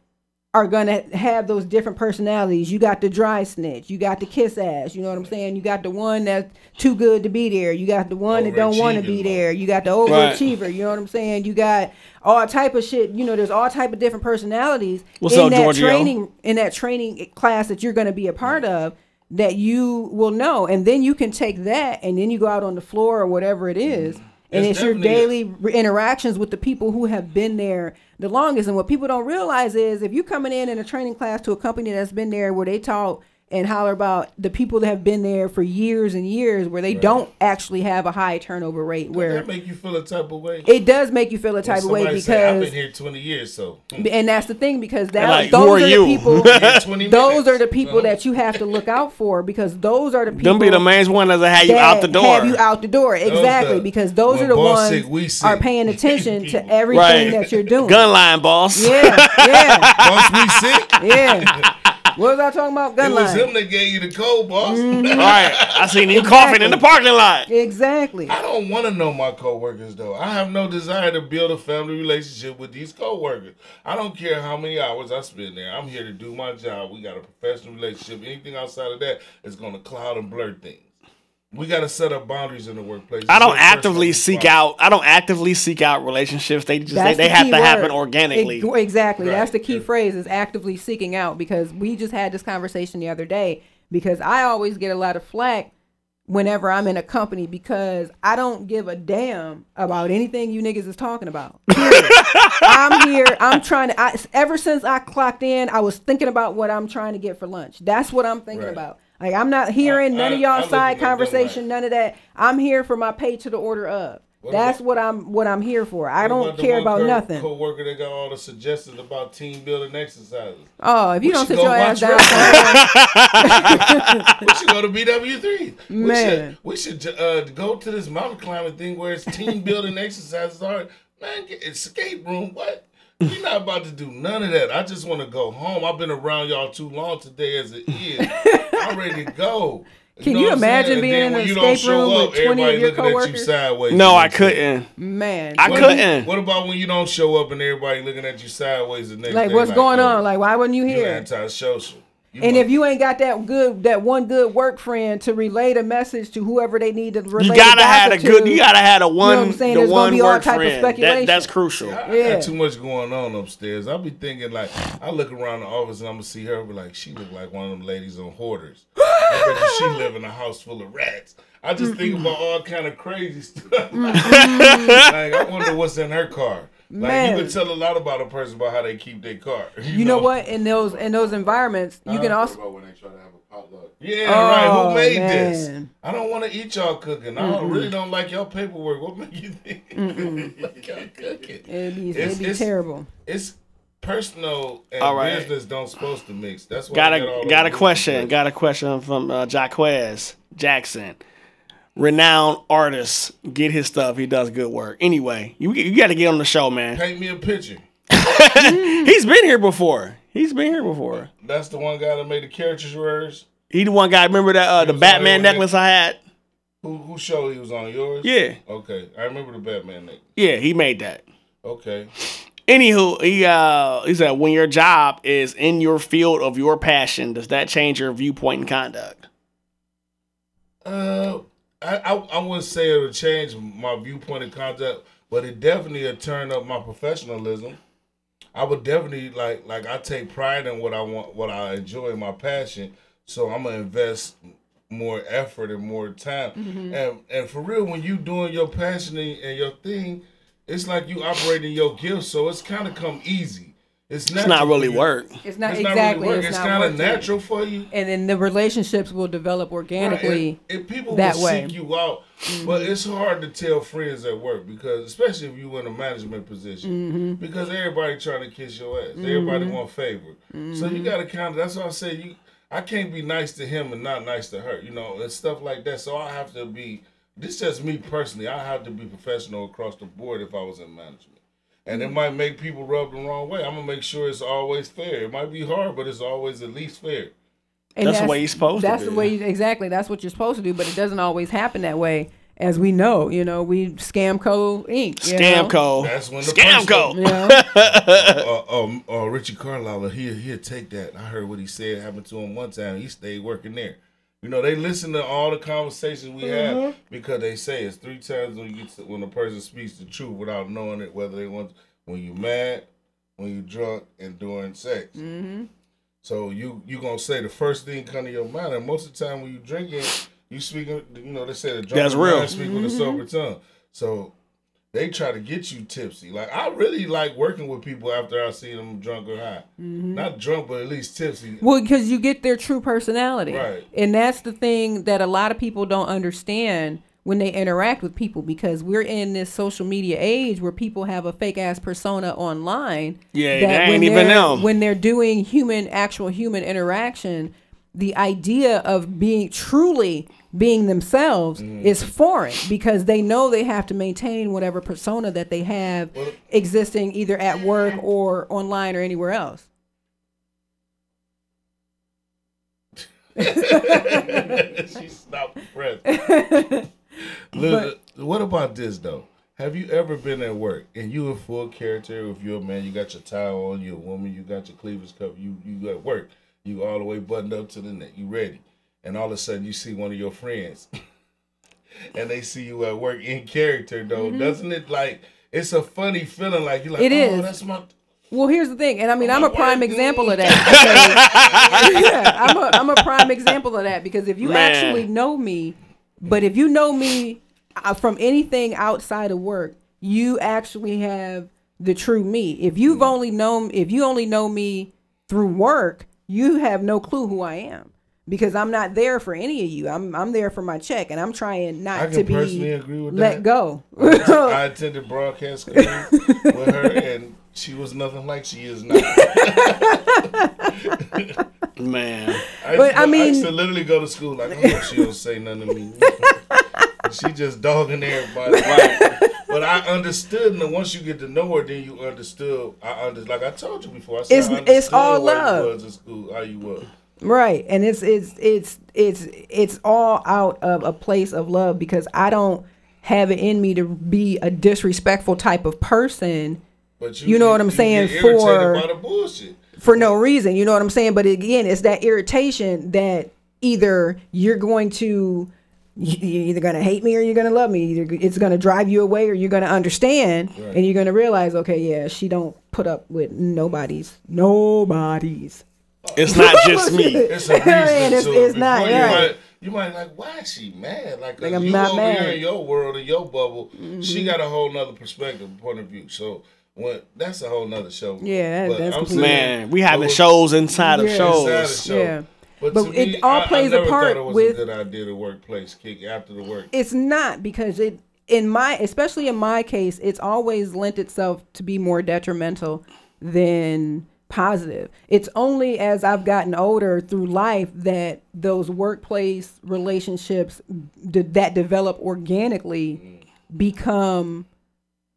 are gonna have those different personalities. You got the dry snitch, you got the kiss ass, you know what I'm saying? You got the one that's too good to be there, you got the one that don't want to be there, you got the Right. overachiever, you know what I'm saying? You got all type of shit, you know, there's all type of different personalities What's in up, that Giorgio? training in that training class that you're gonna be a part of that you will know. And then you can take that and then you go out on the floor or whatever it is. And It's it's, your daily re- interactions with the people who have been there the longest. And what people don't realize is if you're coming in in a training class to a company that's been there where they talk and holler about the people that have been there for years and years, where they don't actually have a high turnover rate, where that make you feel a type of way. it does make you feel a type of way somebody say, I've been here twenty years, so and that's the thing because that like, those are are, you? the people. [laughs] Those are the people Uh-huh. that you have to look out for because those are the people. Them be the main one that have you out the door. Have you out the door exactly the- because those are the ones sick, we sick. are paying [laughs] attention to everything Right. that you're doing. Gun line, boss. Yeah, yeah, boss we sick. yeah. [laughs] What was I talking about? Gun It was him that gave you the code, boss. Mm-hmm. [laughs] Right. I seen you coughing in the parking lot. Exactly. I don't want to know my coworkers though. I have no desire to build a family relationship with these coworkers. I don't care how many hours I spend there. I'm here to do my job. We got a professional relationship. Anything outside of that is going to cloud and blur things. We got to set up boundaries in the workplace. I don't actively seek responsibility. out. I don't actively seek out relationships. They just they, That's they the have key to happen organically. Ex- Exactly. Right. That's the key phrase is actively seeking out because we just had this conversation the other day because I always get a lot of flack whenever I'm in a company because I don't give a damn about anything you niggas is talking about. [laughs] I'm here. I'm trying to. I, ever since I clocked in, I was thinking about what I'm trying to get for lunch. That's what I'm thinking Right. about. Like I'm not hearing I- none I- of y'all look side at conversation, none of that. I'm here for my pay to the order of. What That's about- what I'm what I'm here for. I don't about care about co- nothing. Coworker that got all the suggestions about team building exercises. Oh, if you We don't should sit your ass down, [laughs] we should go to BW three. We Man. should we should uh, go to this mountain climbing thing where it's team building [laughs] exercises are. Man, get escape room. What? We're not about to do none of that. I just want to go home. I've been around y'all too long today as it is. [laughs] I'm ready to go. Can know you imagine being in when an escape room up, with 20 of everybody your looking at you coworkers? sideways. no, the I couldn't. man. I What- couldn't. What about when you don't show up and everybody looking at you sideways the next like day? what's going oh, on? Like why wasn't you you here? antisocial. You And must- if you ain't got that good, that one good work friend to relay the message to whoever they need to relay You gotta have a good. You gotta have a one. You know what I'm saying? the There's gonna one be all work type of friend. speculation. That, that's crucial. I Yeah. got too much going on upstairs. I'll be thinking like I look around the office and I'm gonna see her, be like, she look like one of them ladies on hoarders. [gasps] I bet you she live in a house full of rats. I just think about all kind of crazy stuff. [laughs] like I wonder what's in her car. Like Man. you can tell a lot about a person about how they keep their car. [laughs] You know what? In those in those environments, you can also about when they try to have a potluck? Yeah, right. Oh, Who made this? I don't want to eat y'all cooking. I don't, really don't like y'all paperwork. What make you think like [laughs] y'all cooking? it'd be, It's- it'd be it's- terrible. It's personal and All right. business don't supposed to mix. That's why Got we a got a question. rules in place. Got a question from uh, Jaquez Jackson. Renowned artist, get his stuff. He does good work. Anyway, you you got to get on the show, man. Paint me a picture. [laughs] He's been here before. He's been here before. That's the one guy that made the carriage yours. He the one guy. Remember that uh, the was on there Batman necklace I had? Who who show he was on yours? Yeah, Okay, I remember the Batman name. yeah. He made that. Okay, Anywho, he uh he said when your job is in your field of your passion, does that change your viewpoint and conduct? Uh, I, I I wouldn't say it'll change my viewpoint and conduct, but it definitely would turn up my professionalism. I would definitely like like I take pride in what I want, what I enjoy, my passion. So I'm gonna invest more effort and more time. Mm-hmm. And and for real, when you doing your passion and, and your thing, it's like you operating your gift. So it's kind of come easy. It's, It's not really work. It's not It's not exactly. really work. It's, It's not kind of natural for you. and then the relationships will develop organically. Right, and, and people that will way. Mm-hmm. seek you out, but it's hard to tell friends at work because, especially if you're in a management position, Mm-hmm. because everybody trying to kiss your ass, everybody want favor. So Mm-hmm. you got to kind of. That's why I say you. I can't be nice to him and not nice to her, you know, and stuff like that. So I have to be. This just me personally. I have to be professional across the board if I was in management. And Mm-hmm. it might make people rub the wrong way. I'm gonna make sure it's always fair. It might be hard, but it's always at least fair. And That's the way you're supposed to That's the way you, exactly. That's what you're supposed to do, but it doesn't always happen that way. As we know, you know, we Scamco Inc. you know? Scamco. That's when the Scamco. person- Yeah. [laughs] uh, um, uh, Richie Carlisle, he he'll take that. I heard what he said happened to him one time. He stayed working there. You know, they listen to all the conversations we have because they say it's three times when you get to, when a person speaks the truth without knowing it, whether they want when you're mad, when you're drunk, and during sex. Mm-hmm. So you you gonna say the first thing come to your mind, and most of the time when you drinking, you speaking. You know, they say the drunk That's real. mind speak with a sober tongue. So they try to get you tipsy. Like I really like working with people after I see them drunk or high. Mm-hmm. Not drunk, but at least tipsy. Well, because you get their true personality. Right. And that's the thing that a lot of people don't understand when they interact with people because we're in this social media age where people have a fake ass persona online. Yeah, that that ain't even them. When they're doing human, actual human interaction, the idea of being truly being themselves Mm. is foreign because they know they have to maintain whatever persona that they have existing either at work or online or anywhere else. [laughs] she stopped breath. [laughs] Look, what about this though? Have you ever been at work and you in full character? If you're a man, you got your tie on. You're a woman, you got your cleavage covered. You you at work, you all the way buttoned up to the neck. You ready, and all of a sudden you see one of your friends, [laughs] and they see you at work in character though. Doesn't it like it's a funny feeling? Like you're like, Mm-hmm. It oh, is. that's my. Well, here's the thing, and I mean, Oh, I'm a prime word. example of that. [laughs] [laughs] yeah, I'm a I'm a prime example of that because if you Man. actually know me, but if you know me uh, from anything outside of work, you actually have the true me. If you've only known, if you only know me through work, you have no clue who I am because I'm not there for any of you. I'm I'm there for my check, and I'm trying not to personally be agree with let that. go. I [laughs] attended broadcast school with her, [laughs] and she was nothing like she is now. [laughs] Man. I But, used to, I mean- used to literally go to school like, I hope she don't say nothing to me. she just dogging everybody. But I understood, and once you get to know her, then you understood. I under like I told you before. I said It's- I it's all love. You was in school, how you was. Right. And it's it's it's it's it's all out of a place of love because I don't have it in me to be a disrespectful type of person But You you know what I'm saying, for- by the bullshit. for no reason. You know what I'm saying? But again, it's that irritation that either you're going to you- you're either going to hate me or you're going to love me. Either it's going to drive you away or you're going to understand Right. and you're going to realize, okay, yeah, she don't put up with nobody's nobody's. It's not [laughs] just me. It's a reason And it's- to it. it's not, Before you right. might, you might like, why is she mad? Like, 'cause Like, I'm you not over mad. Mm-hmm. here in your world, in your bubble, she got a whole nother perspective, point of view. So when that's a whole nother show. Yeah, that- that's I'm completely- saying- Man, we having but shows inside of Yeah. shows. inside the show. Yeah. But, But to it me, all I- plays I a never part thought it was with- a good idea to workplace kick after the work. it's not because it in my especially in my case it's always lent itself to be more detrimental than positive. It's only as i've gotten older through life that those workplace relationships d- that develop organically mm. become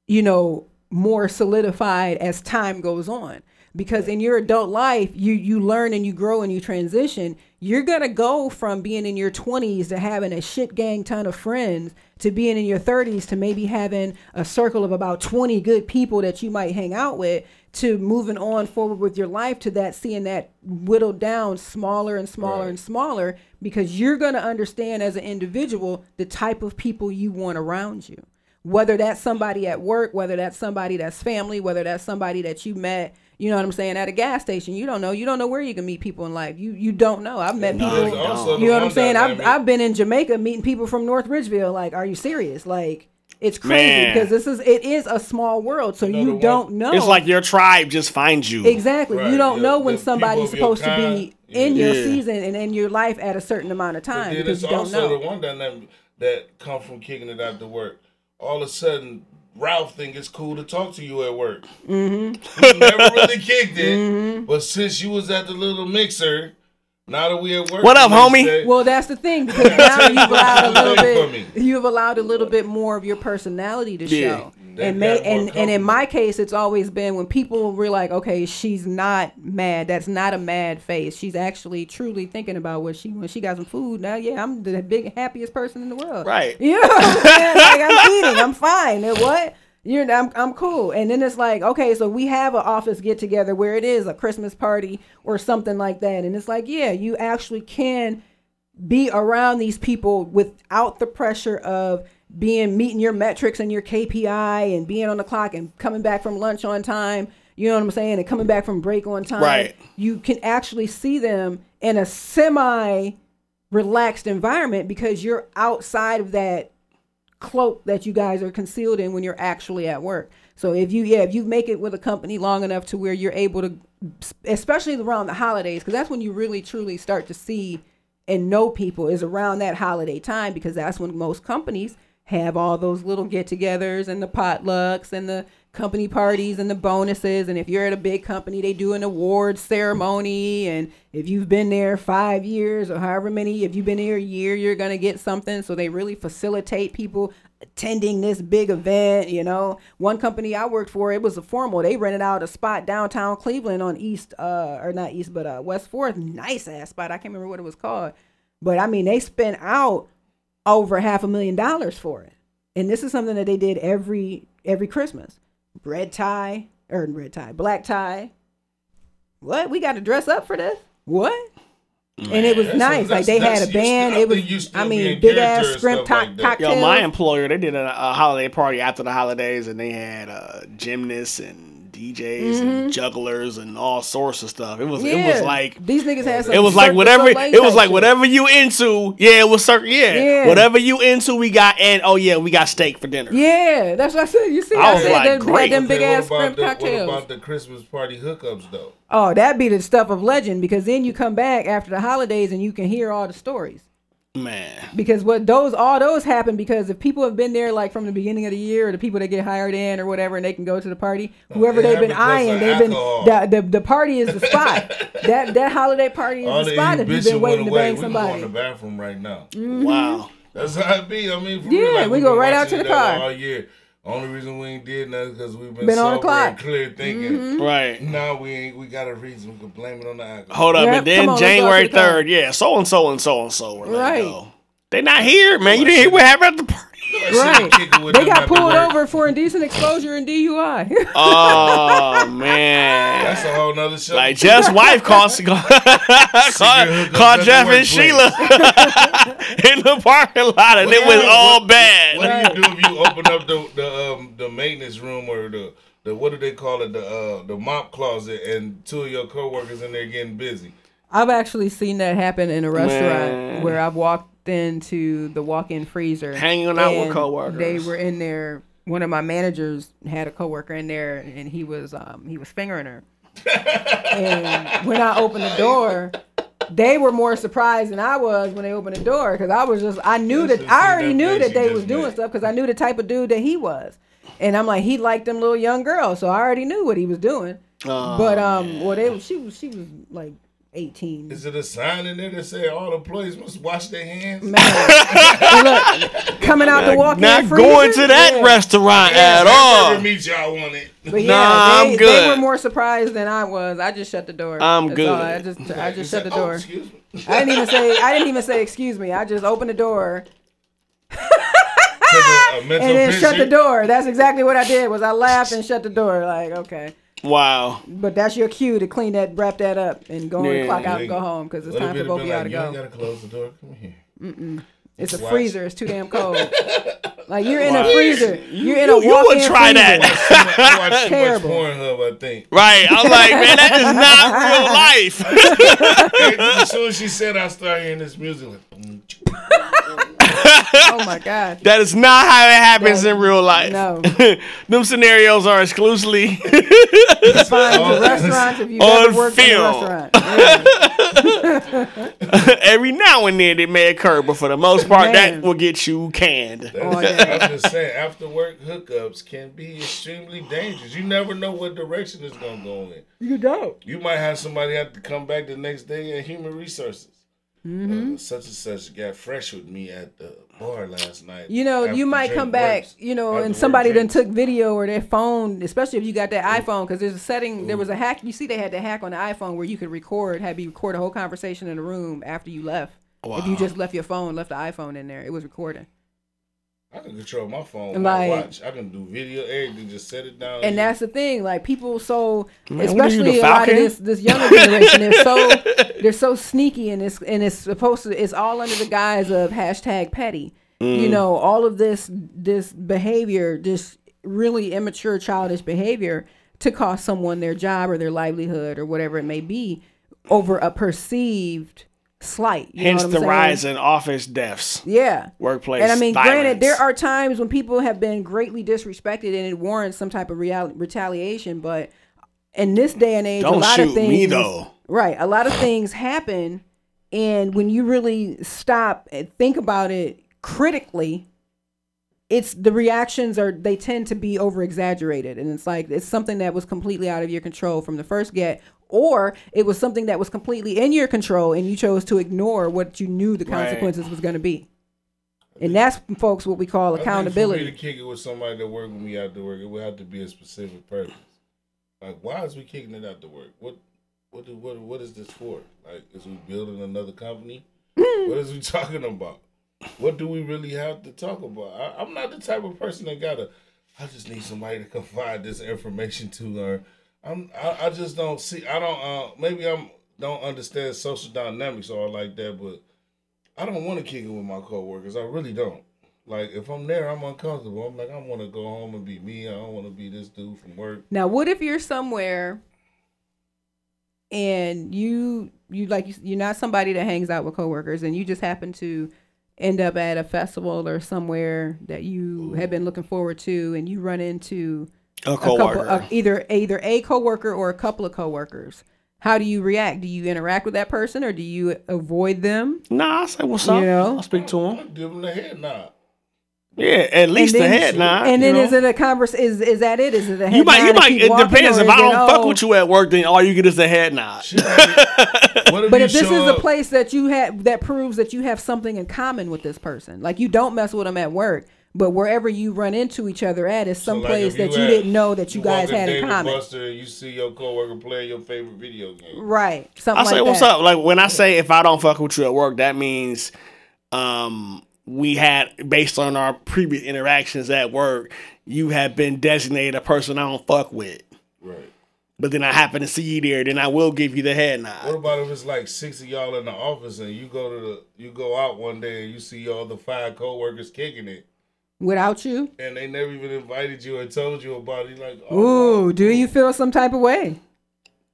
you know more solidified as time goes on. Because in your adult life you you learn and you grow and you transition. You're gonna go from being in your 20s to having a shit gang ton of friends to being in your 30s to maybe having a circle of about 20 good people that you might hang out with to moving on forward with your life to that seeing that whittled down smaller and smaller and smaller because you're going to understand as an individual the type of people you want around you. Whether that's somebody at work whether that's somebody that's family whether that's somebody that you met you know what I'm saying at a gas station you don't know. You don't know where you can meet people in life. You you don't know. I've met No, people you know what I'm saying? I've. I've been in Jamaica meeting people from North Ridgeville like are you serious? Like it's crazy Man. because this is it is a small world so you, don't know It's like your tribe just finds you. Exactly. Right, you don't yeah, know when the somebody's people of supposed to be kind, in your yeah. season and in your life at a certain amount of But time then because it's you don't also know. the one dynamic that come from kicking it out to work. All of a sudden, Ralph think it's cool to talk to you at work. Mm-hmm. We never really kicked it, Mm-hmm. but since you was at the little mixer, now that we at work, What up, homie? day- Well, that's the thing because now you've allowed a [laughs] little bit. You've allowed a little bit more of your personality to Yeah. show. They And may, and and in my case, it's always been when people were like, "Okay, she's not mad. That's not a mad face. She's actually truly thinking about what she when she got some food. Now, yeah, I'm the big happiest person in the world. Right. You know I'm? Like I'm eating. I'm fine. And what? You're I'm I'm cool. And then it's like, okay, so we have an office get together where it is a Christmas party or something like that. And it's like, yeah, you actually can be around these people without the pressure of being meeting your metrics and your KPI and being on the clock and coming back from lunch on time. You know what I'm saying? And coming back from break on time. Right. You can actually see them in a semi relaxed environment because you're outside of that cloak that you guys are concealed in when you're actually at work. So if you yeah, if you make it with a company long enough to where you're able to especially around the holidays because that's when you really truly start to see and know people is around that holiday time because that's when most companies have all those little get-togethers and the potlucks and the company parties and the bonuses and if you're at a big company they do an awards ceremony and if you've been there five years or however many if you've been here a year you're gonna get something. So they really facilitate people attending this big event you know. One company i worked for it was a formal they rented out a spot downtown cleveland on east uh or not east but uh west fourth. Nice ass spot. I can't remember what it was called. But i mean they spent out over half a million dollars for it. And this is something that they did every every christmas red tie or red tie black tie what we got to dress up for this what and it was That's- nice. like they had a band. I it was, I mean, big ass and shrimp stuff to- like that. cocktails. Yo, my employer, they did a, a holiday party after the holidays, and they had uh, gymnasts and DJs and jugglers and all sorts of stuff. It was it was Mm-hmm. Like these niggas had some. it was like whatever it was like shit. whatever you into. Yeah, it was certain Yeah, Yeah. whatever you into, we got. And oh yeah, we got steak for dinner. Yeah, that's what I said. You see, I I, was said like, them, great. had them big what ass about shrimp the- cocktails. What about the Christmas party hookups though? Oh, that'd be the stuff of legend because then you come back after the holidays and you can hear all the stories. Man, Because what those all those happen because if people have been there like from the beginning of the year or the people that get hired in or whatever and they can go to the party, oh, whoever they've been eyeing, they've been the, the the party is the spot. [laughs] that that holiday party is All the spot if you've been waiting to bang We can go in the bathroom right now. Mm-hmm. wow. That's how it be. I mean, for Yeah, real, like, we we've go right out to the car. all year. Only reason we ain't did nothing because we've been, Been on the sober clock. and clear thinking. Mm-hmm. Right. Now we ain't. We got a reason. We can blame it on the alcohol. Hold up, Yep, and then on, January to the car. third, yeah, so and so and so and so Right. go. They not here, man. You didn't hear what happened at the party. Right. They got pulled over for indecent exposure and DUI. [laughs] Oh man. That's a whole nother show. Like Jeff's wife called [laughs] [laughs] called, called Jeff and Sheila in the parking lot, and What it was you- all what- bad. What do you do if you open up the the um the maintenance room or the the what do they call it the uh the mop closet and two of your coworkers in there getting busy? I've actually seen that happen in a restaurant Man. where I've walked into the walk-in freezer, Hanging out with and coworkers. They were in there. One of my managers had a coworker in there, and he was um, he was fingering her. and when I opened the door, they were more surprised than I was when they opened the door because I was just I knew Just that I already that knew that they was doing made. stuff because I knew the type of dude that he was, and I'm like he liked them little young girls, so I already knew what he was doing. Oh, but um, well, they she was she was like 18. Is it a sign in there that say all the employees must wash their hands? Look, coming out the walk-in Not freezer, going to that yeah. restaurant Yeah, at that all. burger meat y'all wanted. But yeah, Nah, they, I'm good. they good. were more surprised than I was. I just shut the door. I'm That's good. all. I just I just shut the Oh, door. excuse me. I didn't even say I didn't even say excuse me. I just opened the door Took a, a mental and then shut the door. That's exactly what I did. Was I laughed and shut the door like okay. Wow. But that's your cue to clean that, wrap that up, and go and clock out and go home because it's time for both of y'all like, to you go. gotta close the door. Come here. Mm-mm. It's a Watch. freezer. It's too damn cold. [laughs] Like you're in a freezer. You're in a You- you would try freezer. that. I watch too much Terrible. [laughs] Pornhub, I think. Right. I'm like, man, that is not real [laughs] life. as soon as she said, I started hearing this music. Like, Oh my god. That is not how it happens in real life. No. [laughs] Them scenarios are exclusively It's fine for restaurants if you on ever worked film. restaurant. Yeah. [laughs] every now and then it may occur, but for the most part, Man. that will get you canned. Oh, yeah. I'm just saying, after work hookups can be extremely dangerous. You never know what direction it's gonna go in. You don't. You might have somebody have to come back the next day in human resources. Mm-hmm. Uh, such and such got fresh with me at the bar last night. You know, you might come back, works. you know, and somebody then took video or their phone, especially if you got that iPhone, because there's a setting, there was a hack. You see, they had the hack on the iPhone where you could record, have you record a whole conversation in the room after you left. If you just left your phone, left the iPhone in there, it was recording. I can control my phone with Like- my watch. I can do video, everything. Just set it down. And that's the thing, like people so Man, what are you, especially a lot of this this younger generation, they're so [laughs] they're so sneaky and it's and it's supposed to it's all under the guise of hashtag petty. Mm. You know, all of this this behavior, this really immature childish behavior to cost someone their job or their livelihood or whatever it may be over a perceived slight. You Hence know what the saying? rise in office deaths, Yeah. workplace. And I mean, granted, there are times when people have been greatly disrespected and it warrants some type of real- retaliation. But in this day and age, Don't lot of shoot things, me, though. right? A lot of things happen, and when you really stop and think about it critically, it's the reactions are they tend to be over exaggerated, and it's like it's something that was completely out of your control from the first get. Or it was something that was completely in your control, and you chose to ignore what you knew the Right. consequences was going to be. And that's, folks, what we call I think accountability. For me to kick it with somebody that work with me after work, it would have to be a specific purpose. Like, why is we kicking it after work? What, what, do, what, what is this for? Like, is we building another company? [laughs] what is we talking about? What do we really have to talk about? I, I'm not the type of person that gotta. I just need somebody to [laughs] confide this information to, or I'm. I, I just don't see. I don't. Uh, maybe I'm don't understand social dynamics or like that, but I don't want to kick it with my coworkers. I really don't. Like if I'm there, I'm uncomfortable. I'm like I want to go home and be me. I don't want to be this dude from work. Now, what if you're somewhere and you you like you- you're not somebody that hangs out with coworkers, and you just happen to end up at a festival or somewhere that you have been looking forward to, and you run into A couple, coworker. uh, either either a coworker or a couple of coworkers. How do you react? Do you interact with that person, or do you avoid them? Nah, I say what's up. You know? I'll speak to him. Give them the head nod. Yeah, at least And the then- head nod. And you then know? is it a converse? Is is that it? Is it a head you might, nod you might. It depends. If I don't it, fuck oh, with you at work, then all you get is a head nod. What if But if this show is a place that you have that proves that you have something in common with this person, like you don't mess with them at work, but wherever you run into each other at is some So, like, place if that you at- didn't know that you, guys walk in had in common. Buster you see your coworker playing your favorite video game. Right. Something I say like what's that. up. Like when I say if I don't fuck with you at work, that means um we had based on our previous interactions at work, you have been designated a person I don't fuck with. Right. But then I happen to see you there, then I will give you the head nod. What nod. about if it's like six of y'all in the office and you go to the you go out one day and you see all the five coworkers kicking it Without you, and they never even invited you or told you about it? Like, oh, ooh, do you feel some type of way?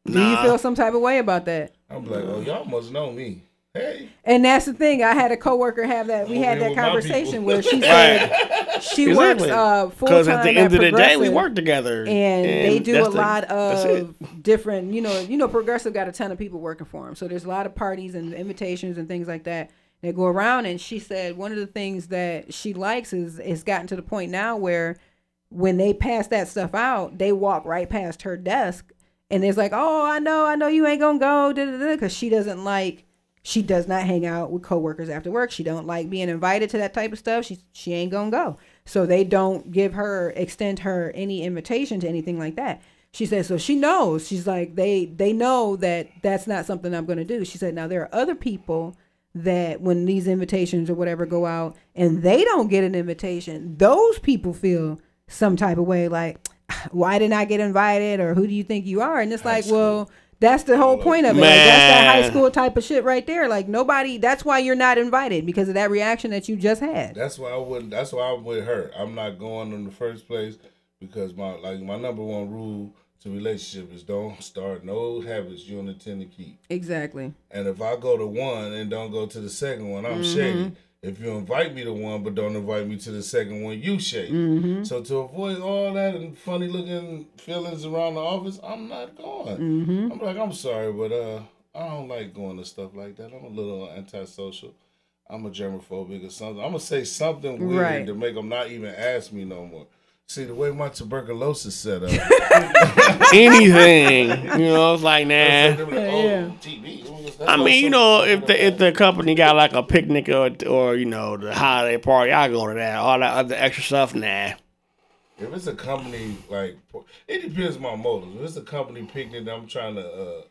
Do you feel some type of way about that? I'm like, oh, y'all must know me. Hey, And that's the thing. I had a coworker have that. We had that with conversation where she [laughs] said she works uh, full time Because at the end of the day, we work together, and, they do a the- lot of different you know you know progressive got a ton of people working for them so there's a lot of parties and invitations and things like that that go around and she said one of the things that she likes is it's gotten to the point now where when they pass that stuff out they walk right past her desk and it's like, oh, I know, I know you ain't gonna go, because she doesn't like, she does not hang out with coworkers after work. She don't like being invited to that type of stuff. She she ain't gonna go. So they don't give her, extend her any invitation to anything like that. She said, so she knows. She's like, they they know that that's not something I'm gonna do. She said, now there are other people that when these invitations or whatever go out and they don't get an invitation, those people feel some type of way like, [sighs] why didn't I get invited or who do you think you are? And it's like, well, that's the whole point of it. Like, that's that high school type of shit right there. Like nobody. That's why you're not invited because of that reaction that you just had. That's why I wouldn't. That's why I'm with her. I'm not going in the first place because my like my number one rule to relationship is don't start no habits you don't intend to keep. Exactly. And if I go to one and don't go to the second one, I'm Mhm. shady. If you invite me to one but don't invite me to the second one, you shady. Mhm. So to avoid all that and funny looking feelings around the office, I'm not going. Mhm. I'm like, I'm sorry, but uh, I don't like going to stuff like that. I'm a little antisocial. I'm a germophobic or something. I'm gonna say something weird Right. to make them not even ask me no more. See the way my tuberculosis set up. [laughs] Anything, you know, it's like nah. yeah. I mean, you know, if the if the company got like a picnic or or you know the holiday party, I go to that. All that other extra stuff, nah. If it's a company like it depends on my motives. If it's a company picnic that I'm trying to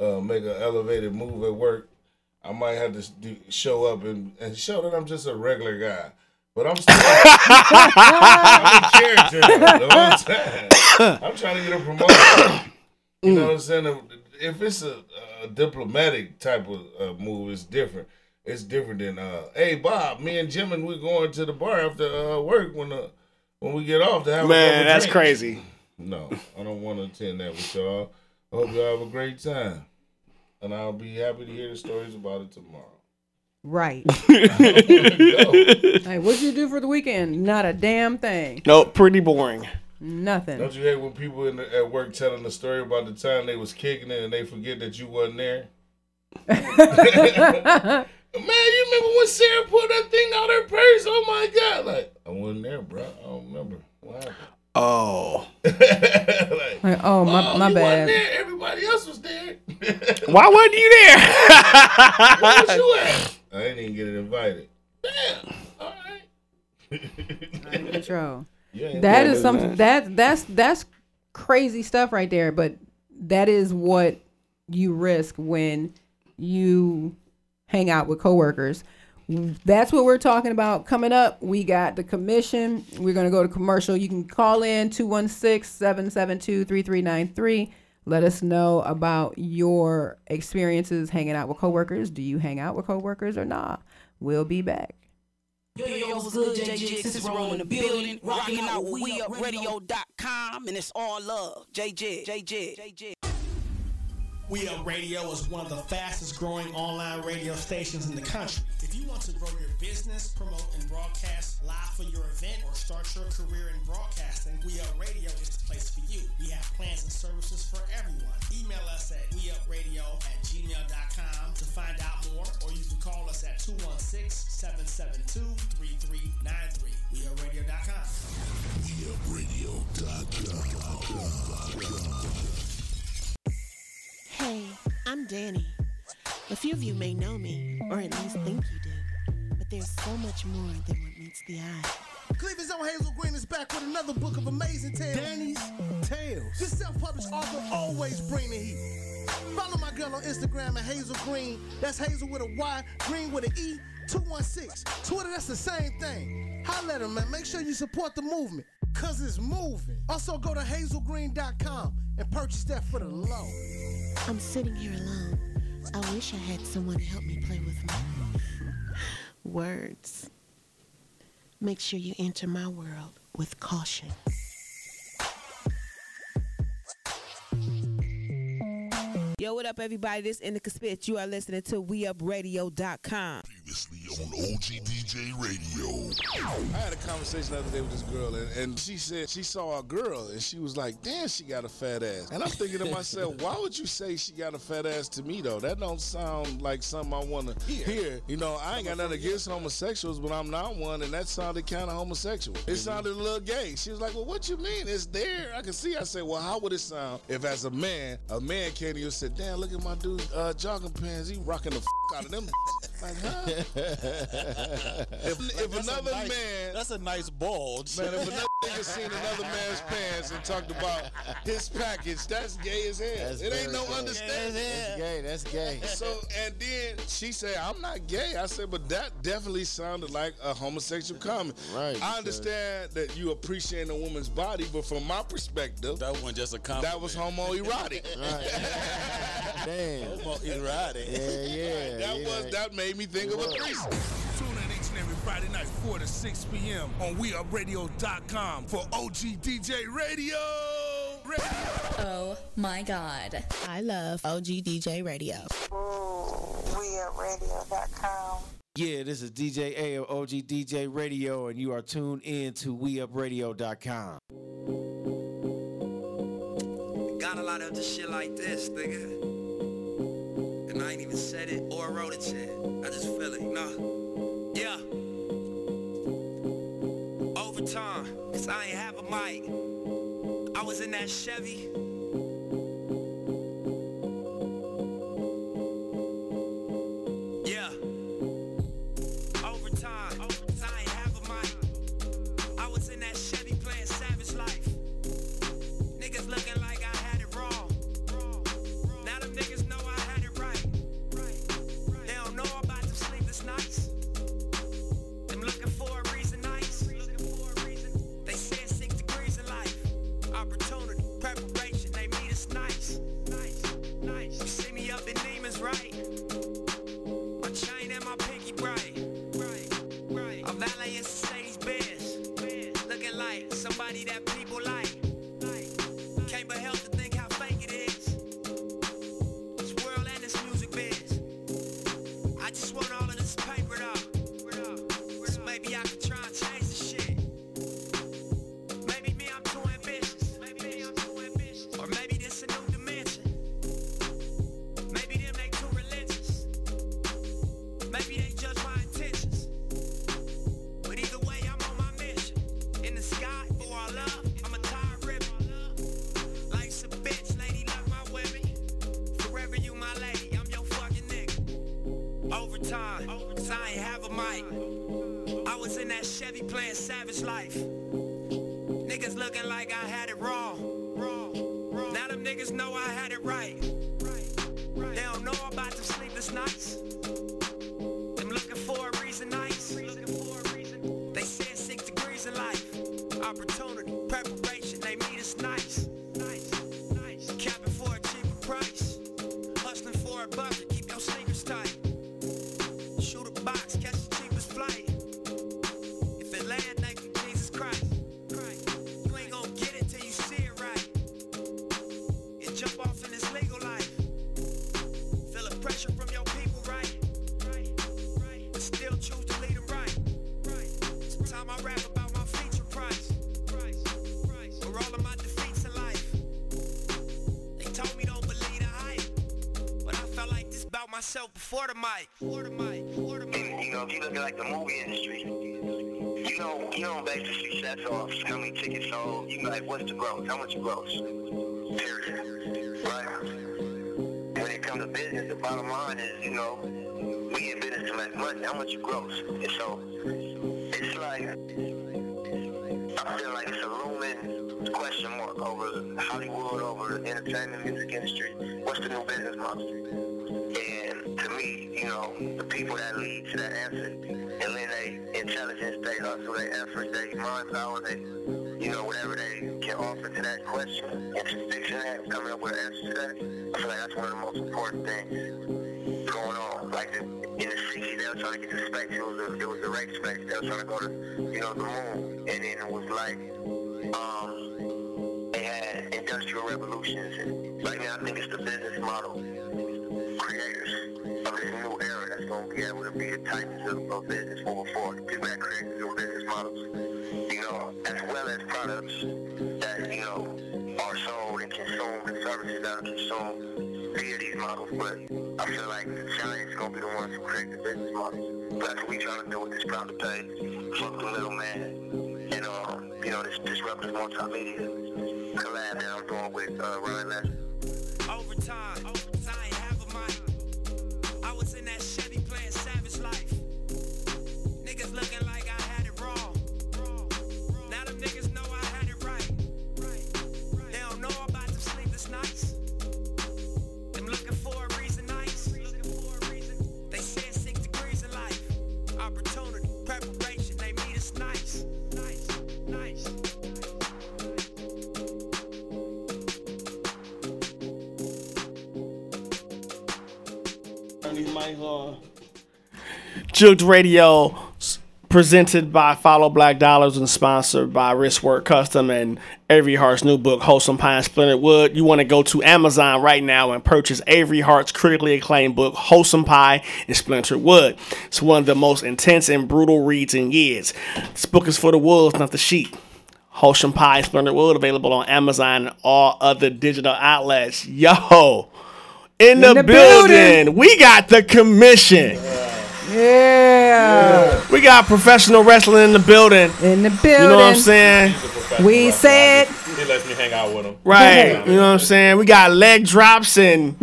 uh, uh, make an elevated move at work, I might have to do, show up and, and show that I'm just a regular guy. But I'm still [laughs] I'm character the whole time. I'm trying to get a promotion. You know what I'm saying? If- it's a, a diplomatic type of uh, move, it's different. It's different than, uh, hey Bob, me and Jim and we're going to the bar after uh, work when uh, when we get off to have a Man, that's drinks. crazy. No, I don't want to attend that with y'all. I hope y'all have a great time, and I'll be happy to hear the stories about it tomorrow. Right. [laughs] Hey, [laughs] hey, what'd you do for the weekend? Not a damn thing. Nope, pretty boring. Nothing. Don't you hate when people in the, at work telling the story about the time they was kicking it and they forget that you wasn't there? [laughs] Man, you remember when Sarah put that thing out her purse? Oh my god! Like I wasn't there, bro. I don't remember what happened. Oh, like, Like, oh my oh, my you bad. there. Everybody else was there. why wasn't you there? Where was you at? I didn't even get invited. Damn. All right. Out of control. [laughs] You ain't That doing is some that. that that's that's crazy stuff right there. But that is what you risk when you hang out with coworkers. That's what we're talking about coming up. We got the commission. We're going to go to commercial. You can call in 216-772-3393. Let us know about your experiences hanging out with coworkers. Do you hang out with coworkers or not? We'll be back. Yo, yo, yo, what's good, JJ? Cicero in the building, rocking out with WeUpRadio.com, and it's all love. JJ, JJ, JJ. We Up Radio is one of the fastest growing online radio stations in the country. If you want to grow your business, promote and broadcast live for your event, or start your career in broadcasting, We Up Radio is the place for you. We have plans and services for everyone. Email us at weupradio at gmail.com to find out more, or you can call us at 216 772 3393. WeUpRadio.com. Hey, I'm Danny. A few of you may know me, or at least think you do. But there's so much more than what meets the eye. Cleveland's own Hazel Green is back with another book of amazing tales. Danny's Tales. This self-published author always bring the heat. Follow my girl on Instagram at Hazel Green. That's Hazel with a Y, Green with an E. 216. Twitter, that's the same thing. Holla at her, man. Make sure you support the movement. Cause it's moving. Also go to hazelgreen.com and purchase that for the low. I'm sitting here alone. I wish I had someone to help me play with my words. Make sure you enter my world with caution. Yo, what up, everybody? This is Indica Spitz. You are listening to WeUpRadio.com. Previously on OGDJ Radio. I had a conversation the other day with this girl, and, and she said she saw a girl, and she was like, "Damn, she got a fat ass." And I'm thinking to myself, [laughs] why would you say she got a fat ass to me though? That don't sound like something I want to hear. You know, I ain't got nothing against homosexuals, but I'm not one, and that sounded kind of homosexual. It mm-hmm. sounded a little gay. She was like, "Well, what you mean? It's there. I can see." I said, "Well, how would it sound if, as a man, a man came to you and said, "Damn, look at my dude uh, jogging pants. He rocking the f- out of them." like, huh? [laughs] if, if another nice- man, that's a nice bulge. Man, if another nigga seen another man's pants and talked about his package, that's gay as hell. That's it ain't no gay. understanding. That's gay. That's gay. [laughs] So and then she said, "I'm not gay." I said, "But that definitely sounded like a homosexual comment." Right. I understand that you appreciate a woman's body, but from my perspective, that wasn't just a compliment. That was homoerotic. [laughs] Damn. Homoerotic. Yeah, yeah. [laughs] that yeah. was that made me think of a threesome. Tune in each and every Friday night, 4 to 6 p.m. on WeUpRadio.com for OG DJ Radio. Radio. Oh my God. I love OG DJ Radio. Mm, WeUpRadio.com. Yeah, this is DJ A of OG DJ Radio, and you are tuned in to WeUpRadio.com. Got a lot of this shit like this, nigga. And I ain't even said it or wrote it yet. I just feel it, know? Yeah. Overtime, cause I ain't have a mic. I was in that Chevy. Mic. You know, if you look at like the movie industry, you know, you don't base the success off how many tickets sold. You know, like what's the growth? How much gross? Period. Right? When it comes to business, the bottom line is, you know, we in business to make money. How much gross? And so it's like I feel like it's a looming question mark over Hollywood, over the entertainment music industry. What's the new business model? And to you know, the people that lead to that answer, and then they intelligence, they hustle, they effort, they mind power, they, you know, whatever they can offer to that question, introspection that, coming up with an answer to that, I feel like that's one of the most important things going on. Like the, in the 60s, they were trying to get to space. It was a, it was a race space. They were trying to go to, you know, the moon. And then it was like, um, they had industrial revolutions. And right now, I think it's the business model creators that's gonna be able to be the titans of, business moving forward. People that create new business models, you know, as well as products that, you know, are sold and consumed and services that are consumed via these models. But I feel like the giants gonna be the ones who create the business models. That's what we trying to do with this proud to pay. Fuck the little man. And um, you know, this disruptive multimedia collab that I'm doing with uh, Ryan Leslie. On. Jooked Radio, presented by Follow Black Dollars and sponsored by Wristwork Custom and Avery Hart's new book, Wholesome Pine Splintered Wood. You want to go to Amazon right now and purchase Avery Hart's critically acclaimed book, Wholesome Pie and Splintered Wood. It's one of the most intense and brutal reads in years. This book is for the wolves, not the sheep. Wholesome Pie and Splintered Wood available on Amazon and all other digital outlets. Yo! In the, the building. building. we got the commission. Yeah. We got professional wrestling in the building. In the building. You know what I'm saying? We said He lets me hang out with him. Right. You know what I'm saying? We got leg drops and [laughs] [laughs]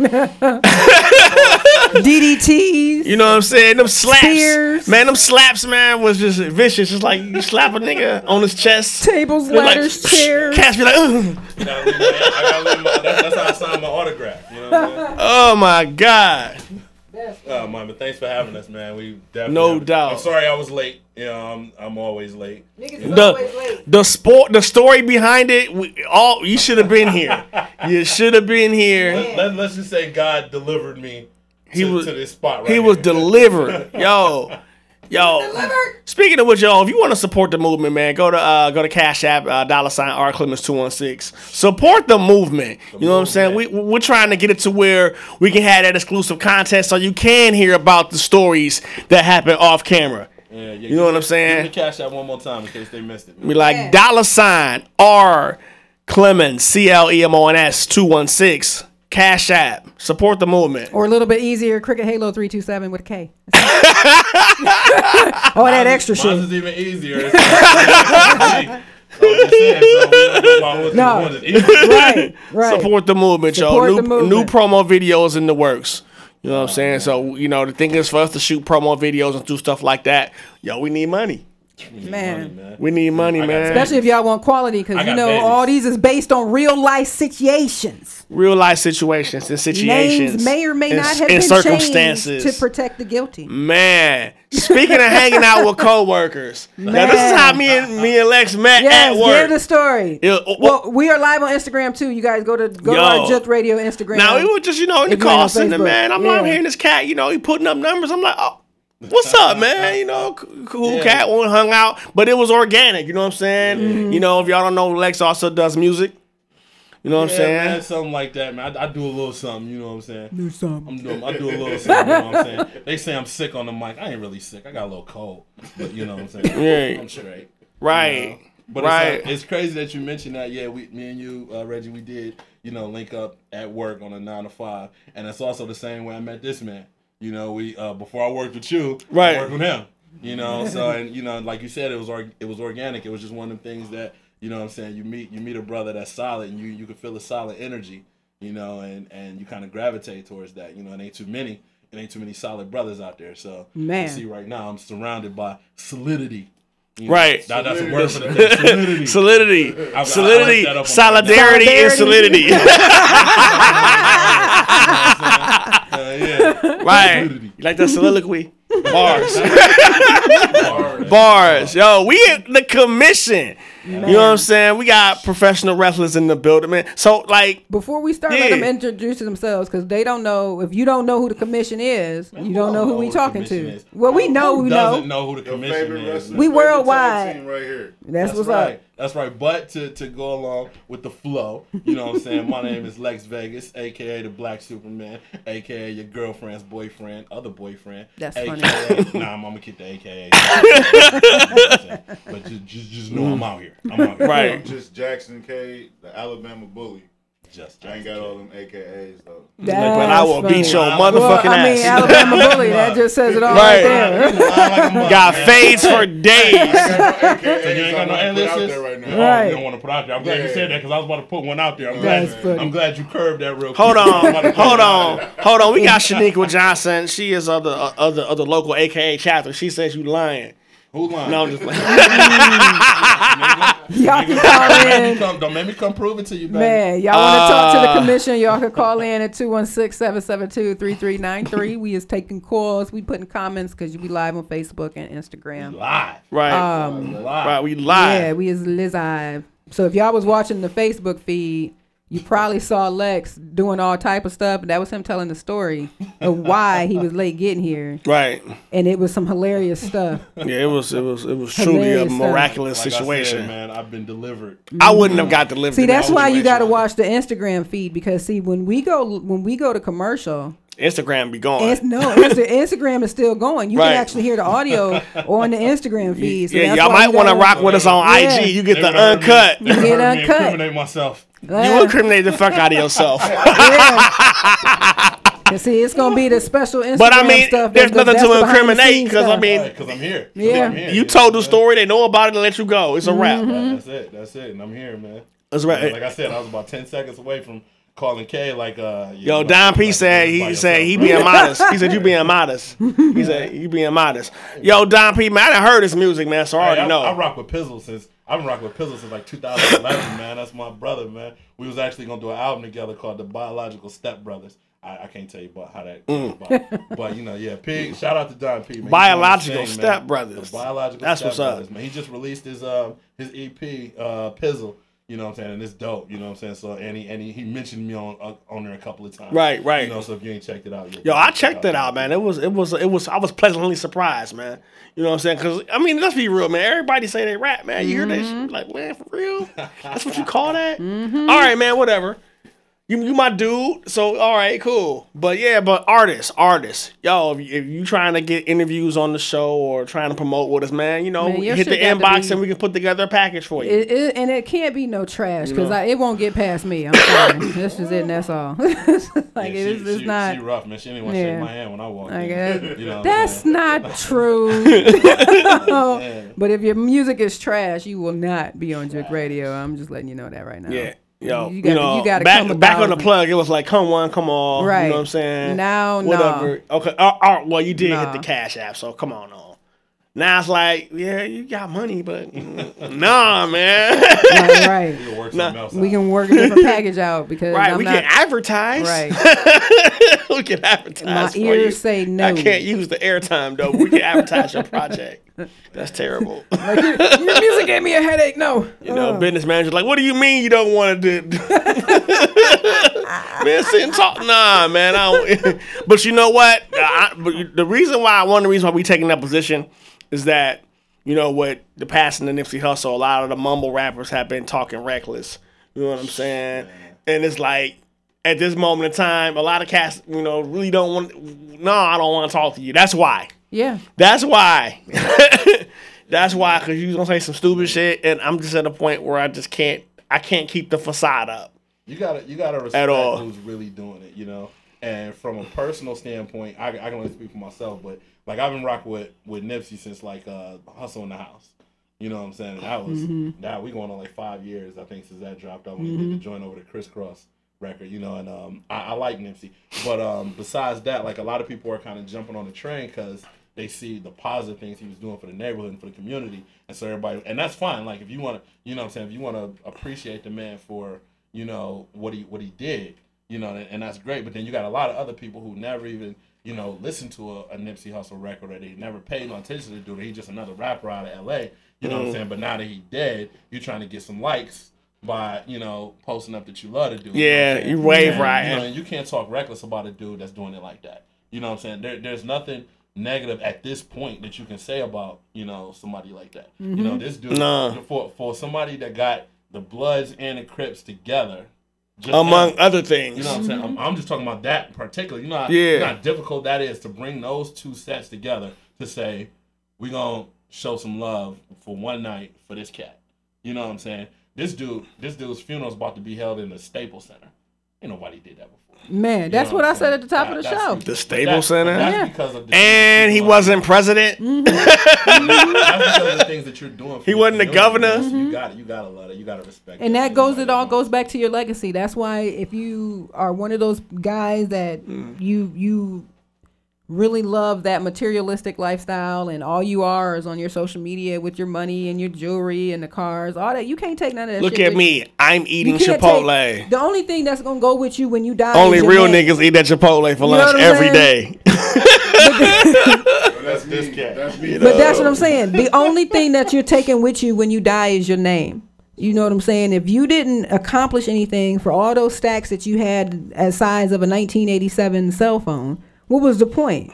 DDTs. you know what I'm saying? Them slaps. Spears. Man, them slaps, man, was just vicious. Just like you slap a nigga on his chest. Tables, They're like, ladders, chairs. Cats be like, Ugh. You gotta leave my, I gotta leave my, that's, that's how I sign my autograph. You know what I'm saying? Oh my God. Oh man, but thanks for having us, man. We definitely No doubt. I'm sorry I was late. You know, I'm I'm always late. The, the sport, the story behind it, we, all you should have been here. [laughs] You should have been here. Let, let, us just say God delivered me to, He was to this spot right He was delivered, [laughs] yo, yo. Speaking of which, y'all, if you want to support the movement, man, go to uh, go to Cash App, uh, dollar sign R Clemons two one six. Support the movement. you know what I'm saying? We we're trying to get it to where we can have that exclusive content, so you can hear about the stories that happen off camera. Yeah, yeah, You know what I'm Give saying? me cash out one more time in case they missed it. Be like dollar sign R Clemons C L E M O N S two one six. Cash App. Support the movement. Or a little bit easier, Cricket Halo 327 with a K. [laughs] All that extra Mine's shit. is even easier. [laughs] I'm just saying, so we don't go by what's- No. what is easy. Right, right. Support the movement, Support yo. the New, movement. new promo videos in the works. You know what I'm oh, saying? So, you know, the thing is for us to shoot promo videos and do stuff like that, yo, we need money. Man. We need money, man. Especially if y'all want quality, because you know babies. all these is based on real life situations. Real life situations and situations. Names may or may and, not have and been circumstances. changed to protect the guilty. Man, speaking of hanging out with coworkers, now this is how me and me and Lex met Yes, at work. give the story. Yeah, oh, well, we are live on Instagram too. You guys go to go to our Just Radio Instagram. Now we were just, you know, in the If you're call center, man. I'm Yeah. out hearing this cat, you know, he putting up numbers. I'm like, oh, what's up, man? You know, cool Yeah. cat, one hung out, but it was organic. You know what I'm saying? You know, if y'all don't know, Lex also does music. You know what I'm saying? Man, something like that, man. I, I do a little something, you know what I'm saying? Do something. I'm doing, I do a little something, you know what I'm saying? [laughs] They say I'm sick on the mic. I ain't really sick. I got a little cold, but you know what I'm saying? [laughs] Right. I'm straight. Right. You know? But Right. It's, uh, it's crazy that you mentioned that. Yeah, we, me and you, uh, Reggie, we did, you know, link up at work on a nine to five, and it's also the same way I met this man. You know, we uh, before I worked with you, Right. I worked with him. You know, so and you know, like you said, it was org- it was organic. It was just one of the things that you know what I'm saying. You meet you meet a brother that's solid, and you you can feel a solid energy. You know, and and you kind of gravitate towards that. You know, it ain't too many. It ain't too many solid brothers out there. So Man. you see right now, I'm surrounded by solidity. You know, Right. that- that's a word for the day. Solidity. Solidity. I- I- I Solidity. looked that up on my- Solidarity and solidity. Uh, [laughs] [laughs] Uh, yeah. Right. You like that soliloquy? [laughs] Bars. Bars. Yo, we at the commission. You know what I'm saying? We got professional wrestlers in the building, man. So like Before we start, Yeah. let them introduce themselves because they don't know. If you don't know who the commission is, you don't know who we talking to. Well, we know Who who doesn't know. know who the commission is? We worldwide. team right here. That's, what's right. up. That's right. But to, to go along with the flow, you know what I'm saying? My name is Lex Vegas, aka the Black Superman, aka your girlfriend's boyfriend, other boyfriend. That's AKA, funny. [laughs] Nah, I'm, I'm gonna keep the AKA. [laughs] You know what I'm saying? but just, just, just know I'm mm. out here. I'm out here. I'm just Jackson K, the Alabama bully. Just I ain't got all them AKAs though. That's but I will beat your funny. motherfucking well, I mean, ass. Alabama bully. That [laughs] just says it all Right. right, there. [laughs] Got fades for days. So you ain't got no I'm gonna put out aliases? there right now. Oh, you don't want to put out there. I'm glad you said that because I was about to put one out there. I'm That's glad. funny. I'm glad you curved that real quick. [laughs] Hold I'm about to on, hold on, hold on. We got Shaniqua Johnson. She is of the uh, other other local AKA chapter. She says you lying. Who lying? No, I'm just like, Y'all can Don't call make in. come- Don't make me come prove it to you, baby. Man, y'all want to talk to Uh, the commission? Y'all can call in at 216-772-3393. we is taking calls. We putting comments because we live on Facebook and Instagram. Live. right, Um, Live. right. We live. Yeah, we is live. So if y'all was watching the Facebook feed, you probably saw Lex doing all type of stuff. And that was him telling the story of why he was late getting here. Right. And it was some hilarious stuff. Yeah, it was it was it was truly a Hilarious stuff. miraculous Like I said, situation. man, I've been delivered. I wouldn't have got delivered. See, in that that's why you got to watch the Instagram feed because see when we go when we go to commercial, Instagram be gone. Inst- no, Insta- Instagram is still going. You Right. can actually hear the audio [laughs] on the Instagram feed. So yeah, y'all might want to rock with us on Yeah. IG. You get They the would've me- uncut. You get heard me uncut. incriminate myself. You incriminate the fuck out of yourself. [laughs] And see, it's gonna be the special Instagram But I mean, stuff. there's nothing to the behind the incriminate because I mean, Because I'm here. 'Cause Yeah. I'm here. you told the story, they know about it, and let you go. It's a wrap. Mm-hmm. That's it. That's it. And I'm here, man. That's right. Like I said, I was about 10 seconds away from calling K like, uh, Yo, know, Don P like, said he said he being modest. He said you [laughs] being modest. He said you being modest. Yo, Don P, man, I done heard his music, man, so I Hey, already I, know. I rock with Pizzle since I've been rocking with Pizzle since like 2011, [laughs] man. That's my brother, man. We was actually gonna do an album together called The Biological Step Brothers. I, I can't tell you about how that Mm. about. But you know, yeah, P [laughs] shout out to Don P, man. He's doing his Biological Step. Brothers. The Biological That's Step what's up. Man. He just released his um his EP, uh Pizzle. You know what I'm saying? And it's dope. You know what I'm saying? So and he and he, he mentioned me on uh, on there a couple of times. Right, right. You know, so if you ain't checked it out, you'll Yo, I checked it out, man. It was, it was, it was. I was pleasantly surprised, man. You know what I'm saying? Because I mean, let's be real, man. Everybody say they rap, man. You hear that Mm-hmm. shit? Like, man, for real? [laughs] That's what you call that? All right, man. Whatever. You, you my dude. So all right, cool. But yeah, but artists, artists, yo, if you, if you trying to get interviews on the show or trying to promote with us, man, you know, Man, your hit the shit got to inbox be- and we can put together a package for you. It, it, and it can't be no trash You because know? it won't get past me. I'm sorry. [coughs] This is it, and that's all. [laughs] like Yeah, it's, she, it's she, not. She rough, man. She didn't want to Yeah. shake my hand when I walked Like, in. uh, You know that's saying? not [laughs] true. Yeah. [laughs] but if your music is trash, you will not be on Jooked Radio. I'm just letting you know that right now. Yeah. Yo, you you, gotta, know, you gotta back, back on the plug, it was like, come one, come all. You know what I'm saying? Now, no. Whatever. Okay. Uh, uh, well, you did hit the Cash App, so come on, on. Now it's like, yeah, you got money, but [laughs] nah, man. Right, right. [laughs] We can work Nah. else We can work a different [laughs] package out because Right, I'm we not, can advertise. Right. we can advertise. My for ears you. say no. I can't use the airtime though. But we can advertise your project. That's terrible. Like, your, your music gave me a headache. No. You know, Uh. business manager like, what do you mean you don't want to do? man, sit and talk. Nah, man. I don't. but you know what? I, but the reason why one of the reasons why we taking that position is that you know what the passing of Nipsey Hussle, a lot of the mumble rappers have been talking reckless. You know what I'm saying? And it's like at this moment in time, a lot of cats, you know, really don't want. No, I don't want to talk to you. That's why. Yeah. That's why. [laughs] That's why, because you're gonna say some stupid shit, and I'm just at a point where I just can't. I can't keep the facade up. You gotta you gotta respect all. who's really doing it, you know. And from a personal standpoint, I, I can only speak for myself, but like I've been rocking with with Nipsey since like uh Hussle in the House. You know what I'm saying? That was Mhm. that we going on like five years, I think, since that dropped out when he did the joint over the crisscross record, you know, and um I, I like Nipsey. But um besides that, like a lot of people are kind of jumping on the train because they see the positive things he was doing for the neighborhood and for the community. And so everybody and that's fine. Like if you wanna you know what I'm saying, if you wanna appreciate the man for, you know, what he what he did, you know, and, and that's great. But then you got a lot of other people who never even you know, listen to a, a Nipsey Hussle record or they never paid no attention to the dude. He's just another rapper out of LA. You know what I'm Mhm. saying? But now that he dead, you're trying to get some likes by, you know, posting up that you love to do. Yeah, know what I'm saying? you wave And, riding. You know, you can't talk reckless about a dude that's doing it like that. You know what I'm saying? There, there's nothing negative at this point that you can say about, you know, somebody like that. You know, Mhm. this dude Nah. for for somebody that got the Bloods and the Crips together. Among now, other things. You know what I'm saying? I'm, I'm just talking about that in particular. You know how, Yeah. you know how difficult that is to bring those two sets together to say, we're going to show some love for one night for this cat. You know what I'm saying? This dude, this dude's funeral is about to be held in the Staples Center. Ain't nobody did that before. Man, that's know what I I'm said at the top That- of the show. The stable that- Center. That's Yeah. because of the And he wasn't president. [laughs] that's because of the things that you're doing. For He wasn't the governor. Mm-hmm. You got it. You got to love it. You got to respect. It. And that goes it all goes back to your legacy. That's why if you are one of those guys that Mm. you you really love that materialistic lifestyle and all you are is on your social media with your money and your jewelry and the cars, all that you can't take none of that Look shit at me. you. I'm eating Chipotle. take- the only thing that's gonna go with you when you die Only is real name. niggas eat that Chipotle for You lunch what I'm every saying? day. [laughs] That's this. That's me. But that's what I'm saying. The only thing that you're taking with you when you die is your name. You know what I'm saying? If you didn't accomplish anything for all those stacks that you had as size of a 1987 cell phone, what was the point?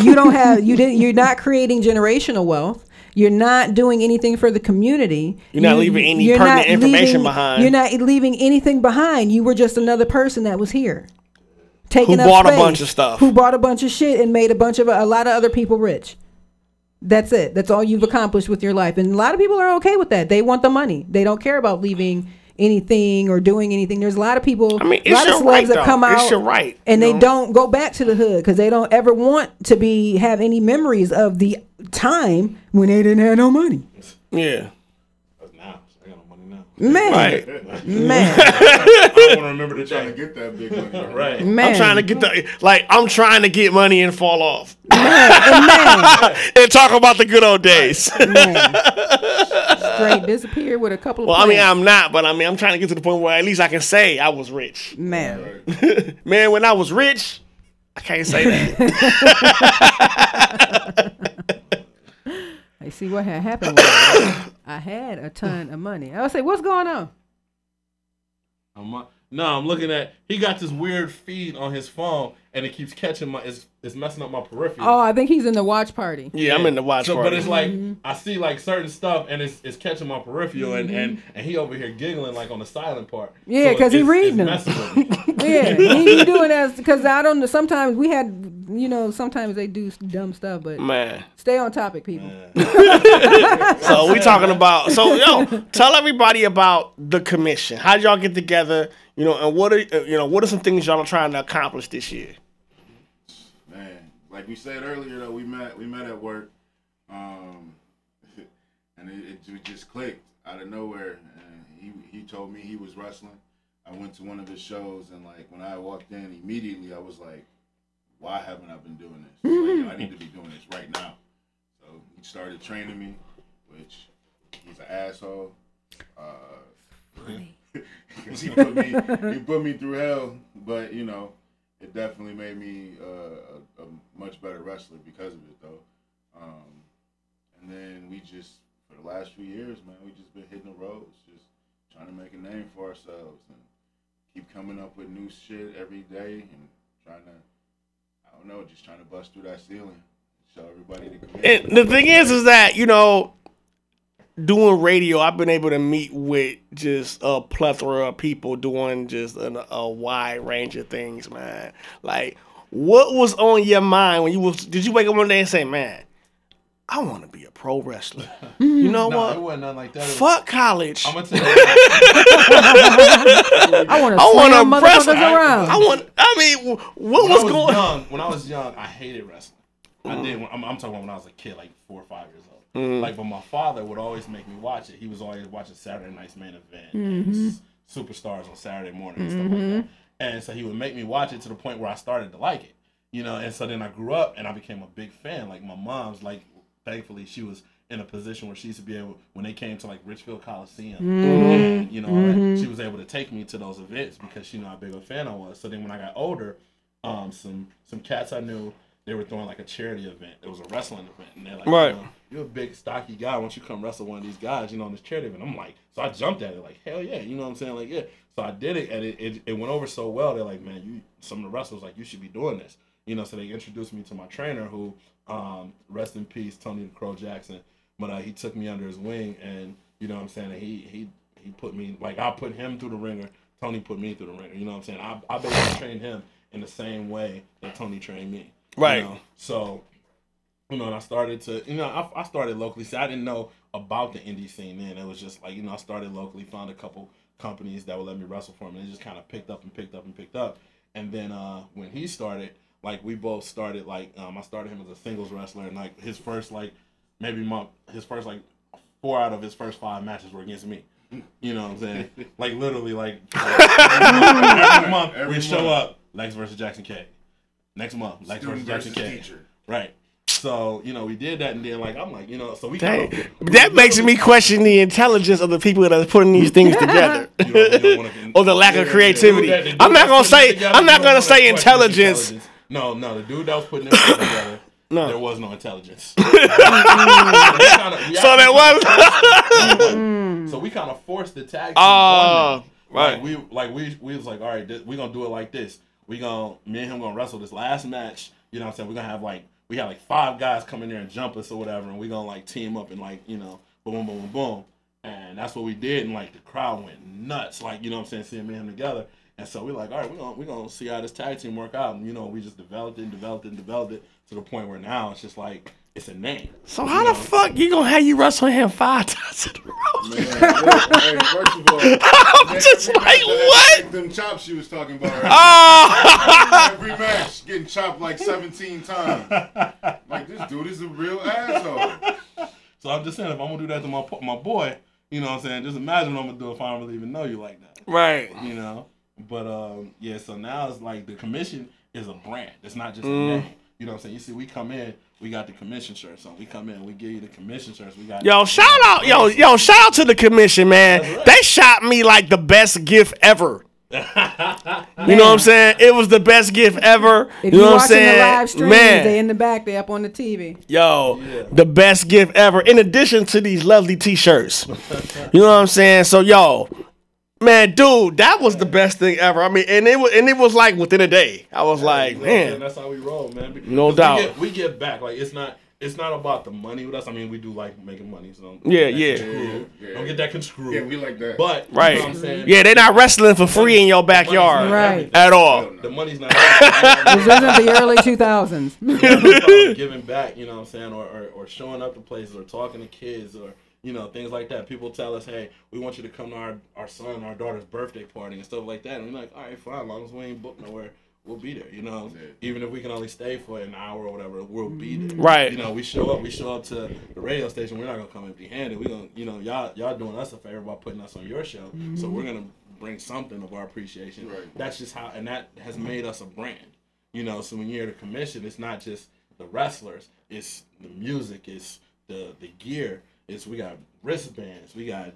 You don't have you didn't you're not creating generational wealth. You're not doing anything for the community. You're not You- leaving any pertinent information leaving- behind. You're not leaving anything behind. You were just another person that was here. Taking Who up bought a bunch of stuff. Who bought a bunch of shit and made a bunch of a lot of other people rich. That's it. That's all you've accomplished with your life. And a lot of people are okay with that. They want the money. They don't care about leaving anything or doing anything. There's a lot of people, I mean, a it's lot of your celebs right, that though. come It's out your right, and you they know? don't go back to the hood because they don't ever want to be have any memories of the time when they didn't have no money. Yeah. Now, I got no money now. Man. Right. Man. [laughs] I [laughs] don't want to remember the trying to get that big money. Right. Man. I'm trying to get the like I'm trying to get money and fall off. Man. and [laughs] talk about the good old days. Straight disappear with a couple of well, I mean. I'm not, but I mean, I'm trying to get to the point where at least I can say I was rich. Man. [laughs] Man, when I was rich, I can't say that. [laughs] I see what had happened. Was I had a ton of money. I would say, what's going on? I'm, no, I'm looking at. He got this weird feed on his phone, and it keeps catching my. It's, it's messing up my peripheral. Oh, I think he's in the watch party. yeah, I'm in the watch so, party. but it's like mm-hmm. I see like certain stuff, and it's it's catching my peripheral, and, and mm-hmm. and he over here giggling like on the silent part. Yeah, So 'cause he it's- reading it's them. messing with [laughs] me. Yeah, he, he [laughs] doing that because I don't know. Sometimes we had, you know, sometimes they do dumb stuff, but Man. stay on topic, people. [laughs] so we talking about so yo tell everybody about the commission how did y'all get together you know and what are uh, you know what are some things y'all are trying to accomplish this year Man, like we said earlier, though, we met we met at work, um, [laughs] and it, it ju- just clicked out of nowhere. And he he told me he was wrestling. I went to one of his shows, and like when I walked in, immediately I was like, "Why haven't I been doing this? Like, I need to be doing this right now." So he started training me, which he's an asshole. Uh, [laughs] he put me he [laughs] put me through hell, but you know, it definitely made me uh, a, a much better wrestler because of it, though. Um, and then we just for the last few years, man, we just been hitting the roads, just trying to make a name for ourselves and keep coming up with new shit every day and trying to, I don't know, just trying to bust through that ceiling, show everybody the and the thing is is that you know doing radio i've been able to meet with just a plethora of people doing just an, a wide range of things man like what was on your mind when you was did you wake up one day and say man i want to be a pro wrestler [laughs] you know no, what it wasn't nothing like that. It was- Fuck college. I'm gonna tell you. [laughs] I want to I want slam to wrestle. motherfuckers around. I want. I mean, what when was I was going? young, when I was young, I hated wrestling. I did. When, I'm, I'm talking about when I was a kid, like four or five years old. Mhm. Like, but my father would always make me watch it. He was always watching Saturday Night's Main Event, Mhm. and Superstars on Saturday morning and stuff like Mhm. that. And so he would make me watch it to the point where I started to like it. You know, and so then I grew up and I became a big fan. Like my mom's, like thankfully she was in a position where she used to be able when they came to like Richfield Coliseum, Mhm. and you know, all that, Mhm. she was able to take me to those events because she knew how big a fan I was. So then when I got older, um, some some cats I knew. They were throwing like a charity event. It was a wrestling event, and they're like, Right. you know, you're a big stocky guy. Don't you come wrestle one of these guys? You know, on this charity event. I'm like, so I jumped at it like, hell yeah. You know what I'm saying? Like, yeah. So I did it, and it, it, it went over so well. They're like, man, you. Some of the wrestlers like, you should be doing this. You know, so they introduced me to my trainer, who, um, rest in peace, Tony the Crow Jackson. But uh, he took me under his wing, and you know what I'm saying. And he he he put me like I put him through the ringer. Tony put me through the ringer. You know what I'm saying. I I basically trained him in the same way that Tony trained me. You Right. know? So you know, and I started to, you know, I, I started locally. See, I didn't know about the indie scene then. It was just like, you know, I started locally, found a couple companies that would let me wrestle for him, and it just kind of picked up and picked up and picked up. And then uh, when he started, like we both started, like um, I started him as a singles wrestler, and like his first like maybe month, his first like four out of his first five matches were against me. You know what I'm saying? [laughs] like literally, like [laughs] every month Every we show month. up Lex versus Jackson K. Next month, Lex Student versus Jackson K. teacher. Right. So you know we did that, and then like I'm like you know so we Dang. kind of That makes me question the intelligence of the people that are putting these things together, [laughs] [laughs] or the lack of creativity. The dude I'm not that's gonna putting say. together, I'm you not don't gonna wanna say question his intelligence. intelligence. No, no, the dude that was putting this shit together, No. there was no intelligence. [laughs] So there was. so we kind of forced the tag. team Oh, on them. right. Like we like we we was like, all right, this, we gonna do it like this. We gonna me and him gonna wrestle this last match. You know what I'm saying? We're gonna have like we had like five guys come in there and jump us or whatever, and we gonna like team up and like you know boom boom boom boom boom. And that's what we did, and like the crowd went nuts. Like you know what I'm saying, seeing me and him together. And so we're like, all right, we're gonna we're gonna see how this tag team work out. And you know, we just developed it and developed it and developed it to the point where now it's just like it's a name. So how the fuck you gonna have you wrestle him five [laughs] times in a row? Man, hey, first of all, [laughs] I'm man, just every like, what? Them chops she was talking about. Oh! every match getting chopped like 17 times. Like this dude is a real asshole. So I'm just saying, if I'm gonna do that to my my boy, you know what I'm saying? Just imagine what I'm gonna do if I don't really even know you like that. Right. You know? But um, yeah, so now it's like the commission is a brand. It's not just Mm. a name. You know what I'm saying? You see, we come in, we got the commission shirts on. We come in, we give you the commission shirts. We got Yo, shout out, yo, yo, shout out to the commission, man. They shot me like the best gift ever. [laughs] You know what I'm saying? It was the best gift ever. If you you know what I'm watching the live saying? stream, Man, they in the back, they up on the TV. Yo, the best gift ever. In addition to these lovely T-shirts, [laughs] you know what I'm saying? So, yo, man, dude, that was the best thing ever. I mean, and it was, and it was like within a day. I was like, man, that's how we roll, man. No doubt. We get, we get back. Like it's not. It's not about the money with us. I mean, we do like making money. So Yeah, don't yeah. get. Yeah, yeah. Don't get that construed. Yeah, we like that. But you right? know what I'm saying? Yeah, they're not wrestling for free in your backyard, Right. At all. The money's not. [laughs] This isn't the early 2000s. [laughs] giving back, you know what I'm saying, or, or or showing up to places, or talking to kids, or you know things like that. People tell us, hey, we want you to come to our our son, our daughter's birthday party and stuff like that, and we're like, all right, fine, as long as we ain't booked nowhere. We'll be there, you know. Even if we can only stay for an hour or whatever, we'll be there. Right. You know, we show up. We show up to the radio station. We're not gonna come empty-handed. We gonna, you know, y'all y'all doing us a favor by putting us on your show. So mm-hmm. we're gonna bring something of our appreciation. Right. That's just how, and that has made us a brand. You know, so when you're at a commission, it's not just the wrestlers, it's the music, it's the the gear, it's we got wristbands, we got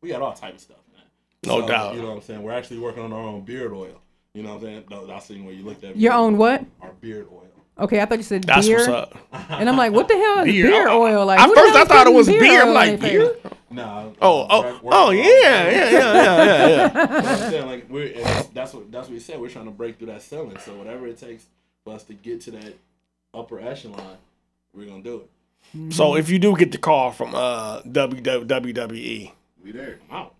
we got all type of stuff, man. No So, doubt. You know what I'm saying? We're actually working on our own beard oil. You know what I'm saying? No, I seen where you looked at. Your own what? Our beard oil. Okay, I thought you said That's beer. what's up. And I'm like, what the hell is Beer. beer, oil? Like, At first I thought it was beer. I'm like, beer? face? No. Oh, oh, oh, yeah, yeah, yeah, yeah, yeah, [laughs] yeah. But I'm saying like we're that's, that's what that's what we said. We're trying to break through that ceiling. So whatever it takes for us to get to that upper echelon, we're gonna do it. So if you do get the call from uh WWE, We there. Wow. [laughs]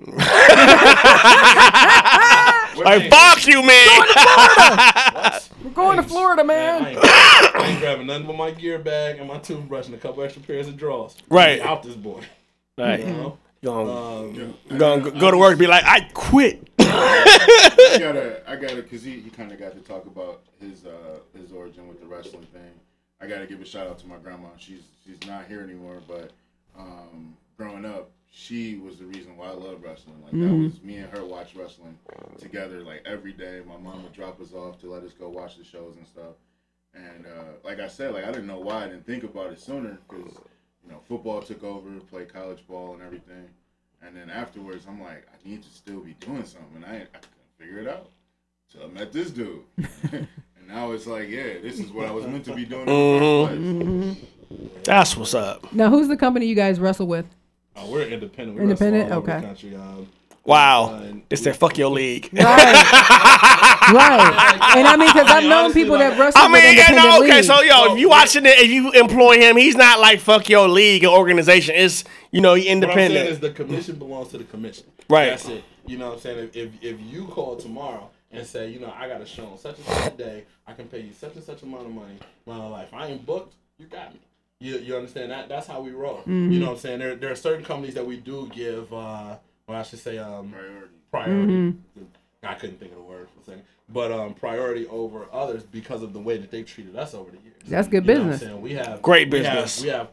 like fuck you, man. We're going to Florida, Man, I man. ain't, I ain't grabbing nothing but my gear bag and my toothbrush and a couple extra pairs of drawers. Right. Out this boy. Right. You know? Gonna, Um, gonna go to work, and be like, I quit. [laughs] I gotta, I gotta, cause he, he kind of got to talk about his uh his origin with the wrestling thing. I gotta give a shout out to my grandma. She's she's not here anymore, but um, growing up, she was the reason why I love wrestling. Like that Mhm. was me and her watch wrestling together, like every day. My mom would drop us off to let us go watch the shows and stuff. And uh, like I said, like I didn't know why I didn't think about it sooner, cause you know football took over, played college ball and everything. And then afterwards, I'm like, I need to still be doing something. And I, I couldn't figure it out. So I met this dude. [laughs] [laughs] and And now it's like, yeah, this is what I was meant to be doing. Mhm. In the first. That's what's up. Now, who's the company you guys wrestle with? Uh, we're independent. We Independent? wrestle all over Okay. The country. Um, Wow. It's their fuck your league. Right. [laughs] right. And I mean, because I've known people that wrestle I mean, with you independent know, okay, leagues. so yo, if you watching it, if you employ him, he's not like fuck your league or organization. It's you know, he What I'm saying independent. is the commission belongs to the commission. Right. That's it. You know what I'm saying? If, if if you call tomorrow and say, you know, I got a show on such and such a day, I can pay you such and such amount of money, my life. I ain't booked, you got me. You, you understand that? That's how we roll. Mhm. You know what I'm saying? There there are certain companies that we do give uh well I should say um priority. Priority. Mhm. I couldn't think of the word for a second. But um priority over others because of the way that they've treated us over the years. That's good You know what I'm business. saying? We have Great we have- business. We have,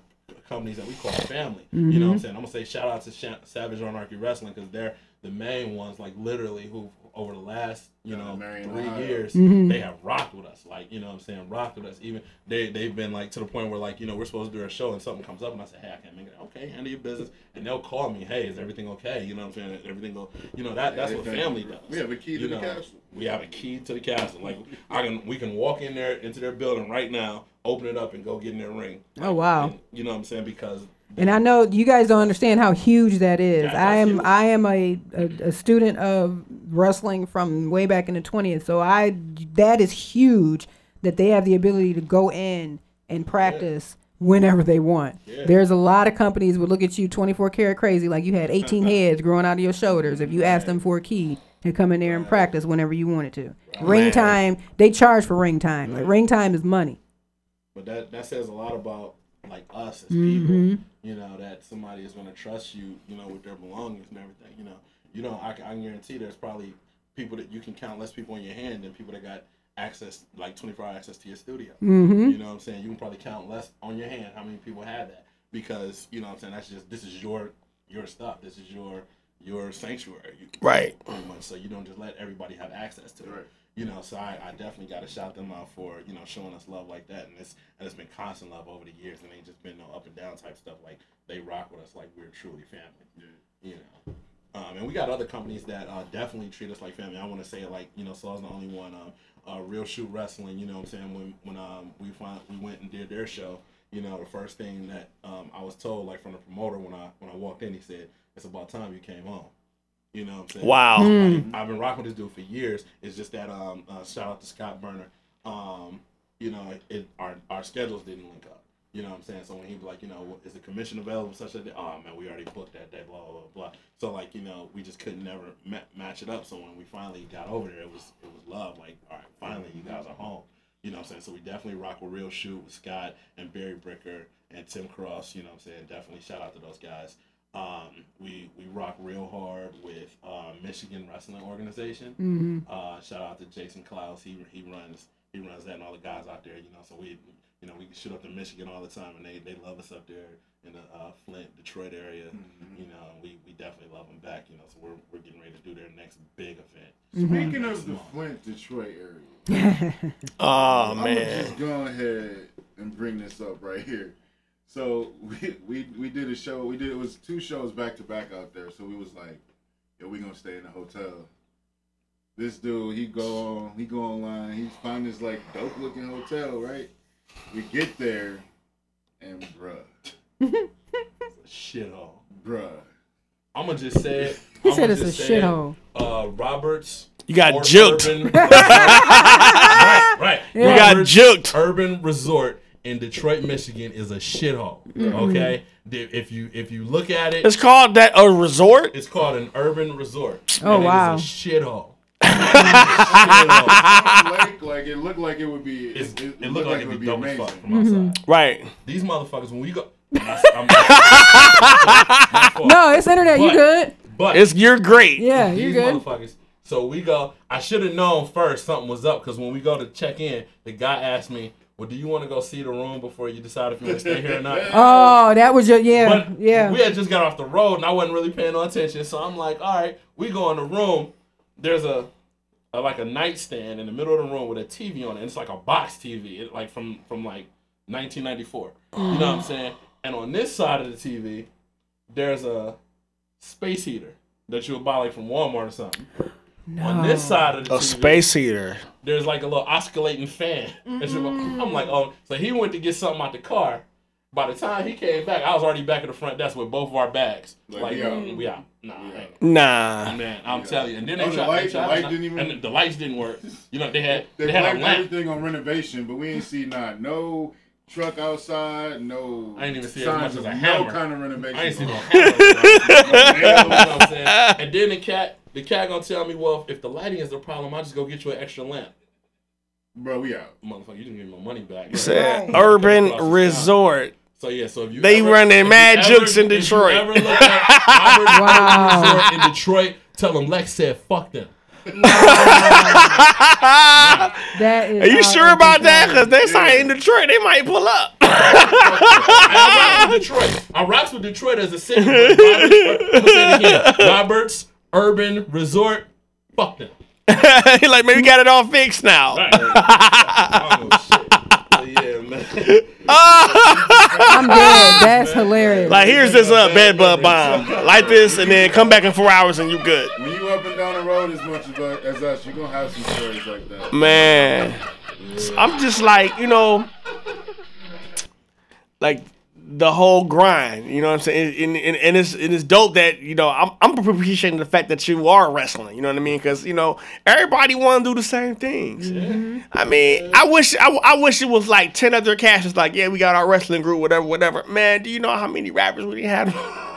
companies that we call family. You know what I'm Mhm. saying? I'm gonna say shout out to Sha- Savage Anarchy Wrestling because they're the main ones, like literally who over the last you know three Ohio. years Mhm. they have rocked with us. Like you know what I'm saying, rocked with us. Even they they've been like to the point where like you know we're supposed to do a show and something comes up and I say hey I can't make it. Okay, handle your business and they'll call me. Hey, is everything okay? You know what I'm saying? Everything go. You know that that's what family does. We have a key to You the know, castle. We have a key to the castle. Like I can we can walk in there into their building right now, open it up and go get in their ring. Oh wow. And, you know what I'm saying? Because And I know you guys don't understand how huge that is. I am I am a, a, a student of wrestling from way back in the twentieth, so I that is huge that they have the ability to go in and practice whenever they want. Yeah. There's a lot of companies would look at you 24 karat crazy like you had 18 [laughs] heads growing out of your shoulders if you asked them for a key and come in there and practice whenever you wanted to. Oh, ring Man. time, they charge for ring time. Like ring time is money. But that that says a lot about like us as Mhm. people. You know that somebody is going to trust you. You know with their belongings and everything. You know you know I, I guarantee there's probably people that you can count less people in your hand than people that got access like 24 hour access to your studio. Mm-hmm. You know what I'm saying? You can probably count less on your hand how many people have that because you know what I'm saying that's just this is your your stuff. This is your your sanctuary. You- Right. Pretty much. So you don't just let everybody have access to it. You know, so I, I definitely got to shout them out for you know showing us love like that, and it's and it's been constant love over the years, and ain't just been no up and down type stuff. Like they rock with us like we're truly family. You know, um, and we got other companies that uh, definitely treat us like family. I want to say like you know, Saul's the only one. Um, uh, Real Shoot Wrestling. You know what I'm saying? When when um, we find we went and did their show, you know, the first thing that um, I was told like from the promoter when I when I walked in, he said, "It's about time you came home." You know what I'm saying? Wow. Like, Hmm. I've been rocking with this dude for years. It's just that um uh, shout out to Scott Burner. Um, you know, it our our schedules didn't link up. You know what I'm saying? So when he was like, you know, is the commission available such a day? Oh man, we already booked that day, blah blah blah. blah. So like, you know, we just couldn't never ma- match it up. So when we finally got over there, it was it was love. Like, all right, finally you guys are home. You know what I'm saying? So we definitely rock with Real Shoot with Scott and Barry Bricker and Tim Cross. You know what I'm saying? Definitely shout out to those guys. Um, we we rock real hard with uh, Michigan Wrestling Organization. Mhm. Uh, shout out to Jason Klaus. He he runs he runs that and all the guys out there. You know, so we you know we shoot up to Michigan all the time, and they, they love us up there in the uh, Flint, Detroit area. You know, we, we definitely love them back. You know, so we're, we're getting ready to do their next big event. Speaking Next of the month. Flint, Detroit area. [laughs] Oh, I'm man. gonna just go ahead and bring this up right here. So [laughs] we, we we did a show. We did it was two shows back to back out there. So we was like, yo, we gonna stay in a hotel. This dude, he go on, he go online, he find this like dope looking hotel, right? We get there, and bruh, [laughs] Shithole. bruh. I'm gonna just say it. He I'ma said it's just a say it. shithole. Uh, Roberts. You got or juked. Urban- [laughs] right, right. You got Roberts juked. Urban Resort in Detroit, Michigan is a shithole. Mhm. Okay, if you if you look at it, It's called that a resort. It's called an urban resort. Oh, and wow. [laughs] It is a shithole. Lake, like it looked like it would be. It, it, It, it looked like it'd be be dope as amazing. fuck from outside. Right. These motherfuckers, when we go. [laughs] I'm- [laughs] No, it's internet. You good? But It's you're great. Yeah, you're these good. motherfuckers. So we go. I should have known first something was up because when we go to check in, the guy asked me, "Well, do you want to go see the room before you decide if you want to stay here or not?" [laughs] Oh, that was your yeah, But yeah. we had just got off the road and I wasn't really paying no attention. So I'm like, all right, we go in the room. There's a, a like a nightstand in the middle of the room with a TV on it. And it's like a box TV, it, like from from like 1994. You know what I'm saying? And on this side of the TV, there's a space heater that you would buy like from Walmart or something. On this side of the A TV, space heater. there's like a little oscillating fan. And so I'm like, oh, so he went to get something out the car. By the time he came back, I was already back at the front desk with both of our bags. Like, Like, we out. mm, we out. Nah, ain't. Nah. man, I'm telling you. And then they Oh, the tried, light- they tried the light to- didn't even- and the, the lights didn't work. You know, they had [laughs] They, they, had a lamp. everything on renovation, but we ain't see not no truck outside, no. I ain't even see as signs much as of a no hammer. kind of renovation. I ain't seen no on. hammer. [laughs] you know what I'm saying? And then the cat, the cat gonna tell me, well, if the lighting is the problem, I'll just go get you an extra lamp. Bro, we out. Motherfucker, you didn't give me my money back. He said urban resort. So yeah, so if you They ever, running mad ever- jokes in if you Detroit. ever look at [laughs] Robert's Wow. Resort in Detroit, tell them Lex said fuck them. That is. Are you sure about that? control. Because next time in Detroit, they might pull up. I rocks with Detroit. I rocks with Detroit as a city. Robert's, I'm gonna say it again. Roberts Urban Resort, fuck them. [laughs] Like, man, we got it all fixed now. [laughs] Oh shit. Yeah, man. [laughs] I'm dead. That's hilarious. Like, here's this uh, bed bug bomb. Light this, and then come back in four hours, and you good. When you up and down the road as much as, as us, you're gonna have some stories like that. Man, I'm just like, you know, like the whole grind. You know what I'm saying? And, and, and it's and it's dope that you know I'm I'm appreciating the fact that you are wrestling. You know what I mean? Because you know everybody want to do the same things. Mm-hmm. I mean, I wish I, I wish it was like ten other cats. It's like, yeah, we got our wrestling group, whatever, whatever. Man, do you know how many rappers we had?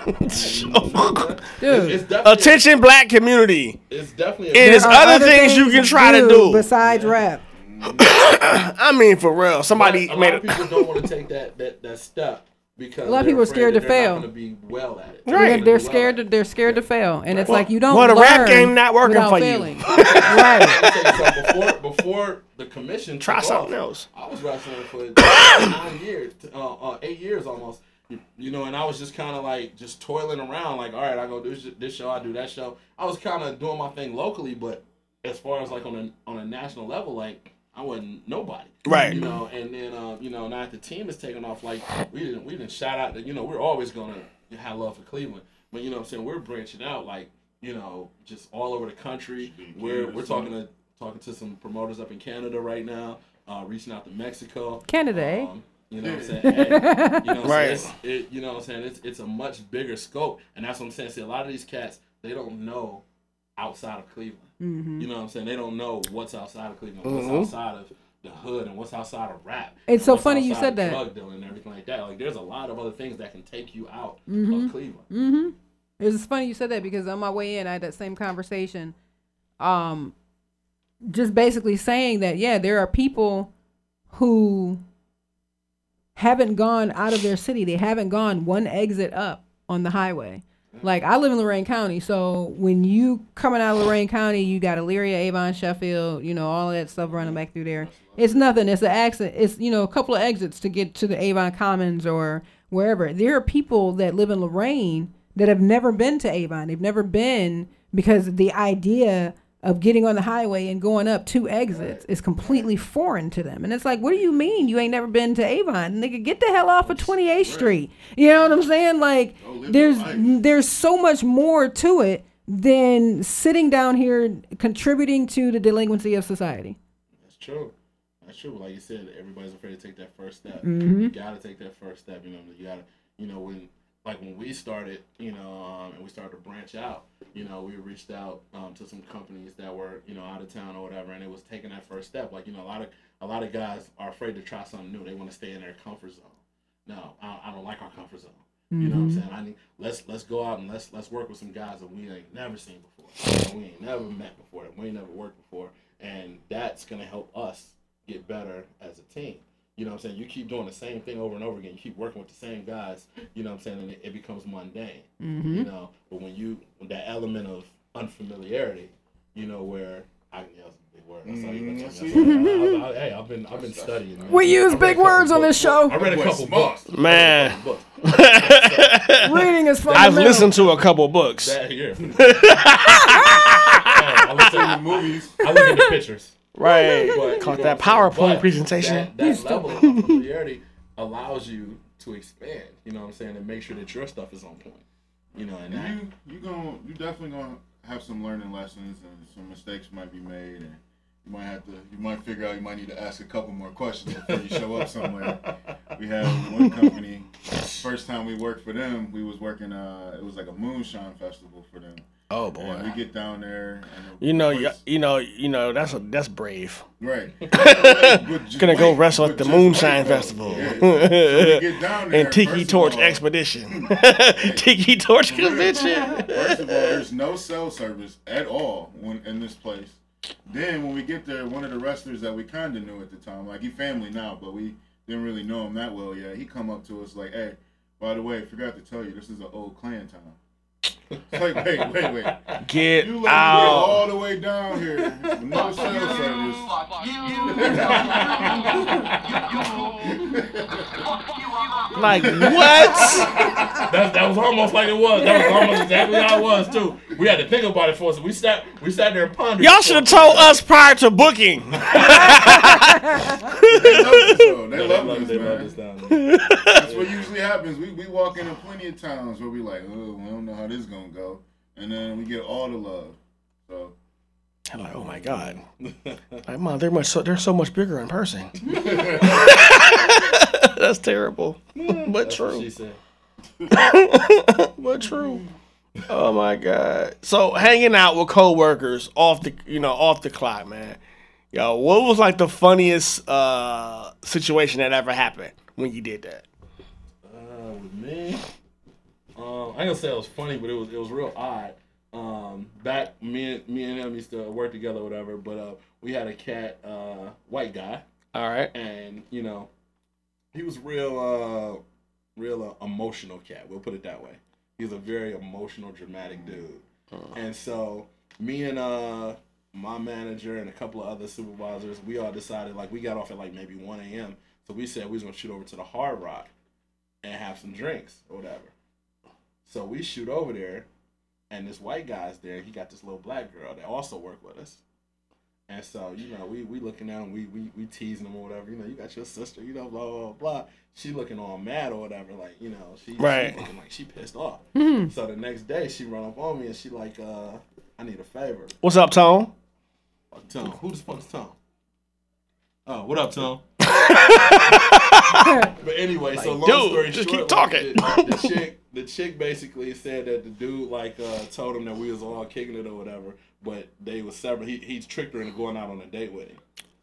on the show? Dude. Attention, black community. it's definitely. It is There other, are things, you can try to do. besides rap. [coughs] I mean, for real, somebody a made lot of people don't want to take that that that step because A lot of people are scared to fail. Not well at it. They're, they're scared. To, they're scared to fail, and it's Well- like you don't. well, the rap learn game not working without for you. failing. [laughs] [laughs] right. [laughs] so before before the commission Try took something else. I was wrestling for [coughs] nine years, uh, uh, eight years almost. You know, and I was just kind of like just toiling around, like, all right, I go do this, this show, I do that show. I was kind of doing my thing locally, but as far as like on a on a national level, like I wasn't nobody, Right. You know, and then uh, you know now the team is taking off, like we didn't we didn't shout out that you know we're always gonna have love for Cleveland, but you know what I'm saying we're branching out like you know just all over the country. We're we're talking to talking to some promoters up in Canada right now, uh, reaching out to Mexico. Canada, eh? Um, you know what I'm saying? Hey, you know what I'm [laughs] Right. saying? It, you know what I'm saying? It's, it's a much bigger scope. And that's what I'm saying. See, a lot of these cats, they don't know outside of Cleveland. Mhm. You know what I'm saying? They don't know what's outside of Cleveland, what's outside of the hood, and what's outside of rap. It's so funny you said that. Drug dealing and everything like that. Like, there's a lot of other things that can take you out Mhm. of Cleveland. Mm-hmm. It's funny you said that because on my way in, I had that same conversation. Um, just basically saying that yeah, there are people who haven't gone out of their city. They haven't gone one exit up on the highway. Like I live in Lorain County, so when you coming out of Lorain County, you got Elyria, Avon, Sheffield, you know, all that stuff running back through there. It's nothing. It's an exit. It's you know a couple of exits to get to the Avon Commons or wherever. There are people that live in Lorain that have never been to Avon. They've never been because the idea of getting on the highway and going up two exits is completely foreign to them. And it's like, what do you mean you ain't never been to Avon? Nigga, get the hell off of 28th Street. You know what I'm saying? Like there's there's so much more to it than sitting down here contributing to the delinquency of society. That's true. That's true. Like you said, everybody's afraid to take that first step. Mhm. You gotta take that first step. You know, you gotta, you know, when like when we started, you know, um, and we started to branch out, you know, we reached out um, to some companies that were, you know, out of town or whatever, and it was taking that first step. Like, you know, a lot of a lot of guys are afraid to try something new. They want to stay in their comfort zone. No, I, I don't like our comfort zone. You know what I'm Mhm. saying? I need let's let's go out and let's let's work with some guys that we ain't never seen before. that we ain't never met before. That we ain't never worked before, and that's gonna help us get better as a team. You know what I'm saying? You keep doing the same thing over and over again. You keep working with the same guys. You know what I'm saying? And it, it becomes mundane. Mhm. You know, but when you that element of unfamiliarity, you know, where I yeah, that's a big word. I saw you. Mm, That's I. I- I- Hey, I've been I've been studying. man. We use big words on this show. I read a couple books. Man. I read a couple books. [laughs] Reading is fun. I've listened to a couple books. That, [laughs] yeah. I look at the movies. I look at the pictures. Right. But, Caught that what I'm saying? PowerPoint But presentation. That, that level of [laughs] familiarity allows you to expand. You know what I'm saying, and make sure that your stuff is on point. You know, and that You you gonna you definitely gonna have some learning lessons and some mistakes might be made and you might have to you might figure out you might need to ask a couple more questions before you show up somewhere. [laughs] We had one company first time we worked for them, we was working uh it was like a moonshine festival for them. Oh boy. And we get down there You know, you, you know, you know. That's a that's brave. Right. [laughs] Gonna go wrestle at the Moonshine. Festival Yeah. So we get down [laughs] there, and Tiki Torch all- Expedition, [laughs] Tiki Torch Convention. First of all, there's no cell service at all when in this place. Then when we get there, one of the wrestlers that we kind of knew at the time, like he family now, but we didn't really know him that well yet. He come up to us like, "Hey, by the way, I forgot to tell you, this is an old Klan town." It's like, wait, wait, wait. Get You let out. get all the way down here no cell service. Like what? that, that was almost like it was. That was almost exactly how it was too. We had to think about it for us. We sat we sat there and pondered. Y'all should have told us prior to booking. [laughs] They love us, though. They Yeah, love they us, they man. love us down. That's what usually happens. We, we walk into plenty of towns where we like, oh, we don't know how this is gonna go, and then we get all the love. So I'm like, oh my god. Like, mom, they're much so they're so much bigger in person. [laughs] [laughs] That's terrible, but That's what true. she said. [laughs] but true. Oh my god. So hanging out with coworkers off the you know off the clock, man. Yo, what was like the funniest uh situation that ever happened when you did that? Uh, with me, um, I ain't gonna say it was funny, but it was it was real odd. Um, back me and me and him used to work together, or whatever. But uh, we had a cat, uh, white guy. All right. And you know, he was real, uh, real uh, emotional cat. We'll put it that way. He's a very emotional, dramatic dude. And so me and uh my manager and a couple of other supervisors, we all decided like we got off at like maybe one a.m. So we said we was gonna shoot over to the Hard Rock and have some drinks or whatever. So we shoot over there, and this white guy's there. He got this little black girl that also worked with us. And so, you know, we we looking at him, we we we teasing him or whatever. You know, you got your sister, you know, blah blah blah. She looking all mad or whatever, like you know, she, Right. she looking like she pissed off. Mhm. [laughs] So the next day, she run up on me and she like, uh, I need a favor. What's up, Tone? Tom, who the fuck's Tom? Oh, what up, Tom? [laughs] but anyway, so long dude, story just short, keep talking. like, the, the chick, the chick basically said that the dude like uh, told him that we was all kicking it or whatever, but they was separate. He he tricked her into going out on a date with him.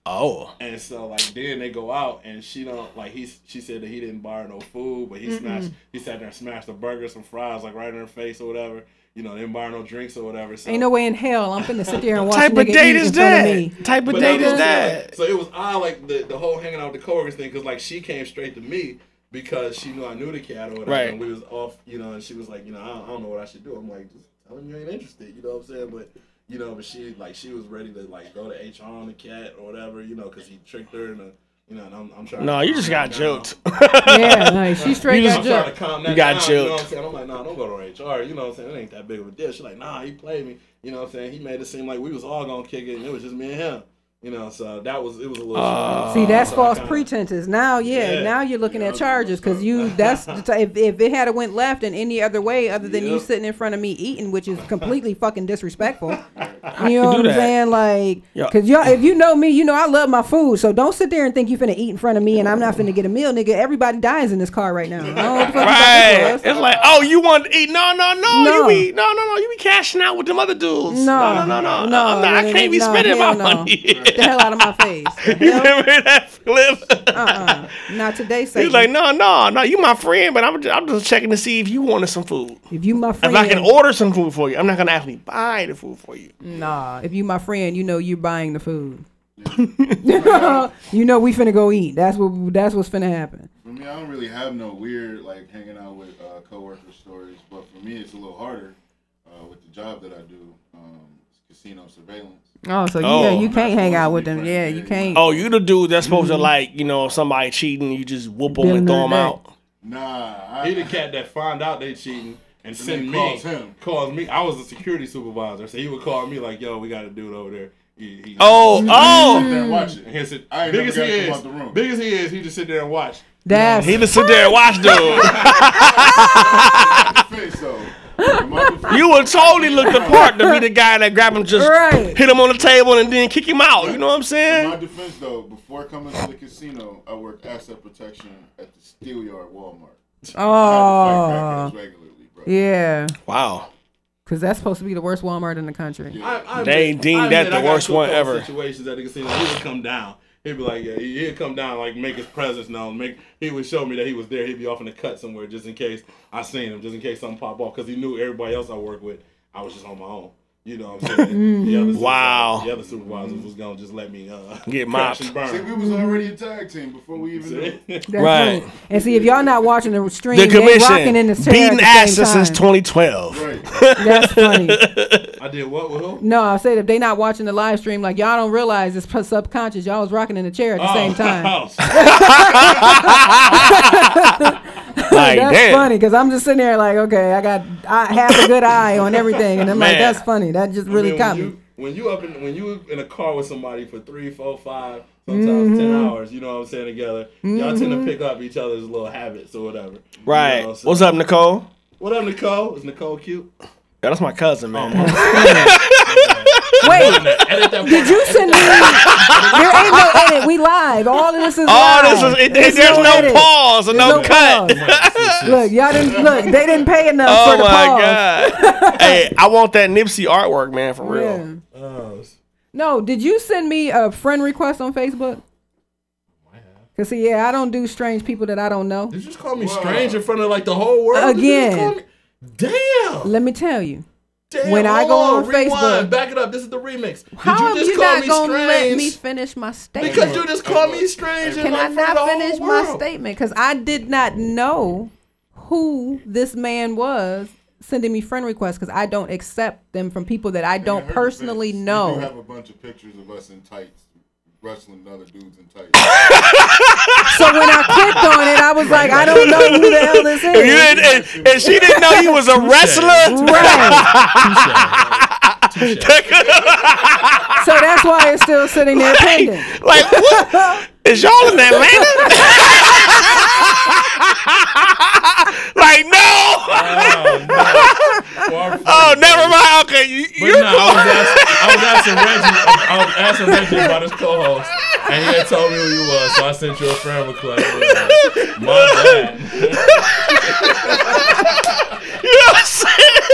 Oh. And so like then they go out and she don't like he she said that he didn't buy her no food, but he Mm-mm. smashed he sat there and smashed a burger, some fries like right in her face or whatever. You know, didn't buy her no drinks or whatever. So Ain't no way in hell I'm finna sit there and [laughs] watch Type a of date is in front of that? Type of But date is no, that? So it was odd, like the, the whole hanging out with the coworkers thing, because like she came straight to me because she knew I knew the cat or whatever, Right. and we was off, you know, and she was like, you know, I don't, I don't know what I should do. I'm like, just tell him you ain't interested, you know what I'm saying? But you know, but she like she was ready to like go to HR on the cat or whatever, you know, because he tricked her and. Uh, you know, and I'm, I'm trying. No, to you just calm got that joked. [laughs] Yeah, no, she straight You got just- I'm trying to joked. You got down, You know what. I'm saying? I'm like, nah, don't go to HR. You know what I'm saying? It ain't that big of a deal. She's like, nah, he played me. You know what I'm saying? He made it seem like we was all gonna kick it, and it was just me and him. You know, so that was it was a little. Uh, See, that's So false kinda- pretenses. Now, yeah, Yeah. now you're looking at charges because you. That's if, if it had a went left in any other way other than you sitting in front of me eating, which is completely fucking disrespectful. [laughs] You you know what I'm that? saying? Like, Yeah. cause y'all, if you know me, you know I love my food. So don't sit there and think you're finna eat in front of me and I'm not finna get a meal, nigga. Everybody dies in this car right now. I don't know what the fuck you Right. It's like, oh, you want to eat? No, no, no. No. You be no, no, no. You be cashing out with them other dudes. No, no, no, no. no, I'm not, I no, can't be no, spending my no. money. [laughs] Get the hell out of my face. [laughs] you remember that flip? Uh-uh. Not today, He's like, no, no, no. You my friend, but I'm just, I'm just checking to see if you wanted some food. If you my friend, If I can order some food for you, I'm not gonna actually buy the food for you. Nah, if you my friend, you know you're buying the food. [laughs] you know we finna go eat. That's what that's what's finna happen. For me, I don't really have no weird like hanging out with uh, coworker stories, but for me, it's a little harder uh, with the job that I do, um, casino surveillance. Oh, so Oh. yeah, you can't hang out with them. Yeah, you can't. Oh, you the dude that's supposed to Mhm. like, you know, somebody cheating, you just whoop them Them and throw them out. Nah, I, He the cat that find out they cheating and send me calls him. calls me. I was a security supervisor, so he would call me like, "Yo, we got a dude over there." He, he, Oh, oh. Sit there and watch it. And he said, I big as he is, out big as he is, he just sit there and watch. That's He just sit there and watch dude. [laughs] face though. In my you would totally look the part to be the guy that grab him, just Right. hit him on the table, and then kick him out. You know what I'm In my defense, though, before coming to the casino, I worked asset protection at the Steelyard Walmart. Oh, regularly, bro. yeah. Wow. Because that's supposed to be the worst Walmart in the country. I, I They admit- deemed I that admit the worst one ever. Situations at the casino, he would come down. He'd be like, yeah, he- he'd come down, like make his presence known. Make he would show me that he was there. He'd be off in the cut somewhere, just in case I seen him, just in case something pop off, because he knew everybody else I work with. I was just on my own. You know what I'm saying? The other Mhm. Wow. The other supervisors was gonna just let me uh, Get crash mopped. and. See, we was already a tag team before we even knew. [laughs] That's Right. And see, if y'all not watching the stream, The they rocking commission in the chair beating at the same asses time. since 2012. [laughs] That's funny. I did what with who? No, I said if they not watching the live stream, like y'all don't realize it's subconscious. Y'all was rocking in the chair at the Oh, same time. [laughs] [laughs] Like, that's damn. funny because I'm just sitting there like, okay, I got I half a good eye on everything, and I'm like, that's funny. That just I really mean, caught when me. you, when you up in when you in a car with somebody for three, four, five, sometimes ten Mhm. hours, you know what I'm saying together, y'all tend to pick up each other's little habits or whatever. You Right. know, so- What's up, Nicole? What up, Nicole? Is Nicole cute? Yeah, that's my cousin, man. [laughs] Wait, did you send me? there ain't no edit. We live. All of this is All live. this is- it- There's there's no edit. pause or There's no cut. pause. [laughs] look, y'all didn't look. They didn't pay enough oh for the my pause. god! [laughs] hey, I want that Nipsey artwork, man, for real. Yeah. Oh, No, did you send me a friend request on Facebook? Cause see, yeah, I don't do strange people that I don't know. Did you just call me strange in front of like the whole world? Did you just call Again. Damn. Let me tell you. Damn, when I go on, rewind, Facebook, back it up. This is the remix. Did how you just you call not me gonna let me finish my statement? Because you just called me strange. Can I like front of not finish my statement? Because I did not know who this man was sending me friend requests because I don't accept them from people that I don't personally We do know. have a bunch of pictures of us in tights, wrestling other dudes in tights. [laughs] So when I clicked on it, I was like, I don't know who the hell this is. You didn't- and, and she didn't know he was a wrestler. Right. [laughs] So that's why it's still sitting there pending. Like what? Is y'all in Atlanta? [laughs] [laughs] like oh, no. oh, never mind. Okay, you, you're no, I was, asking, I was asking Reggie. I was asking Reggie about his co-host, and he had told me who you was, so I sent you a friend request. [laughs] My bad. [laughs] You know what I'm saying?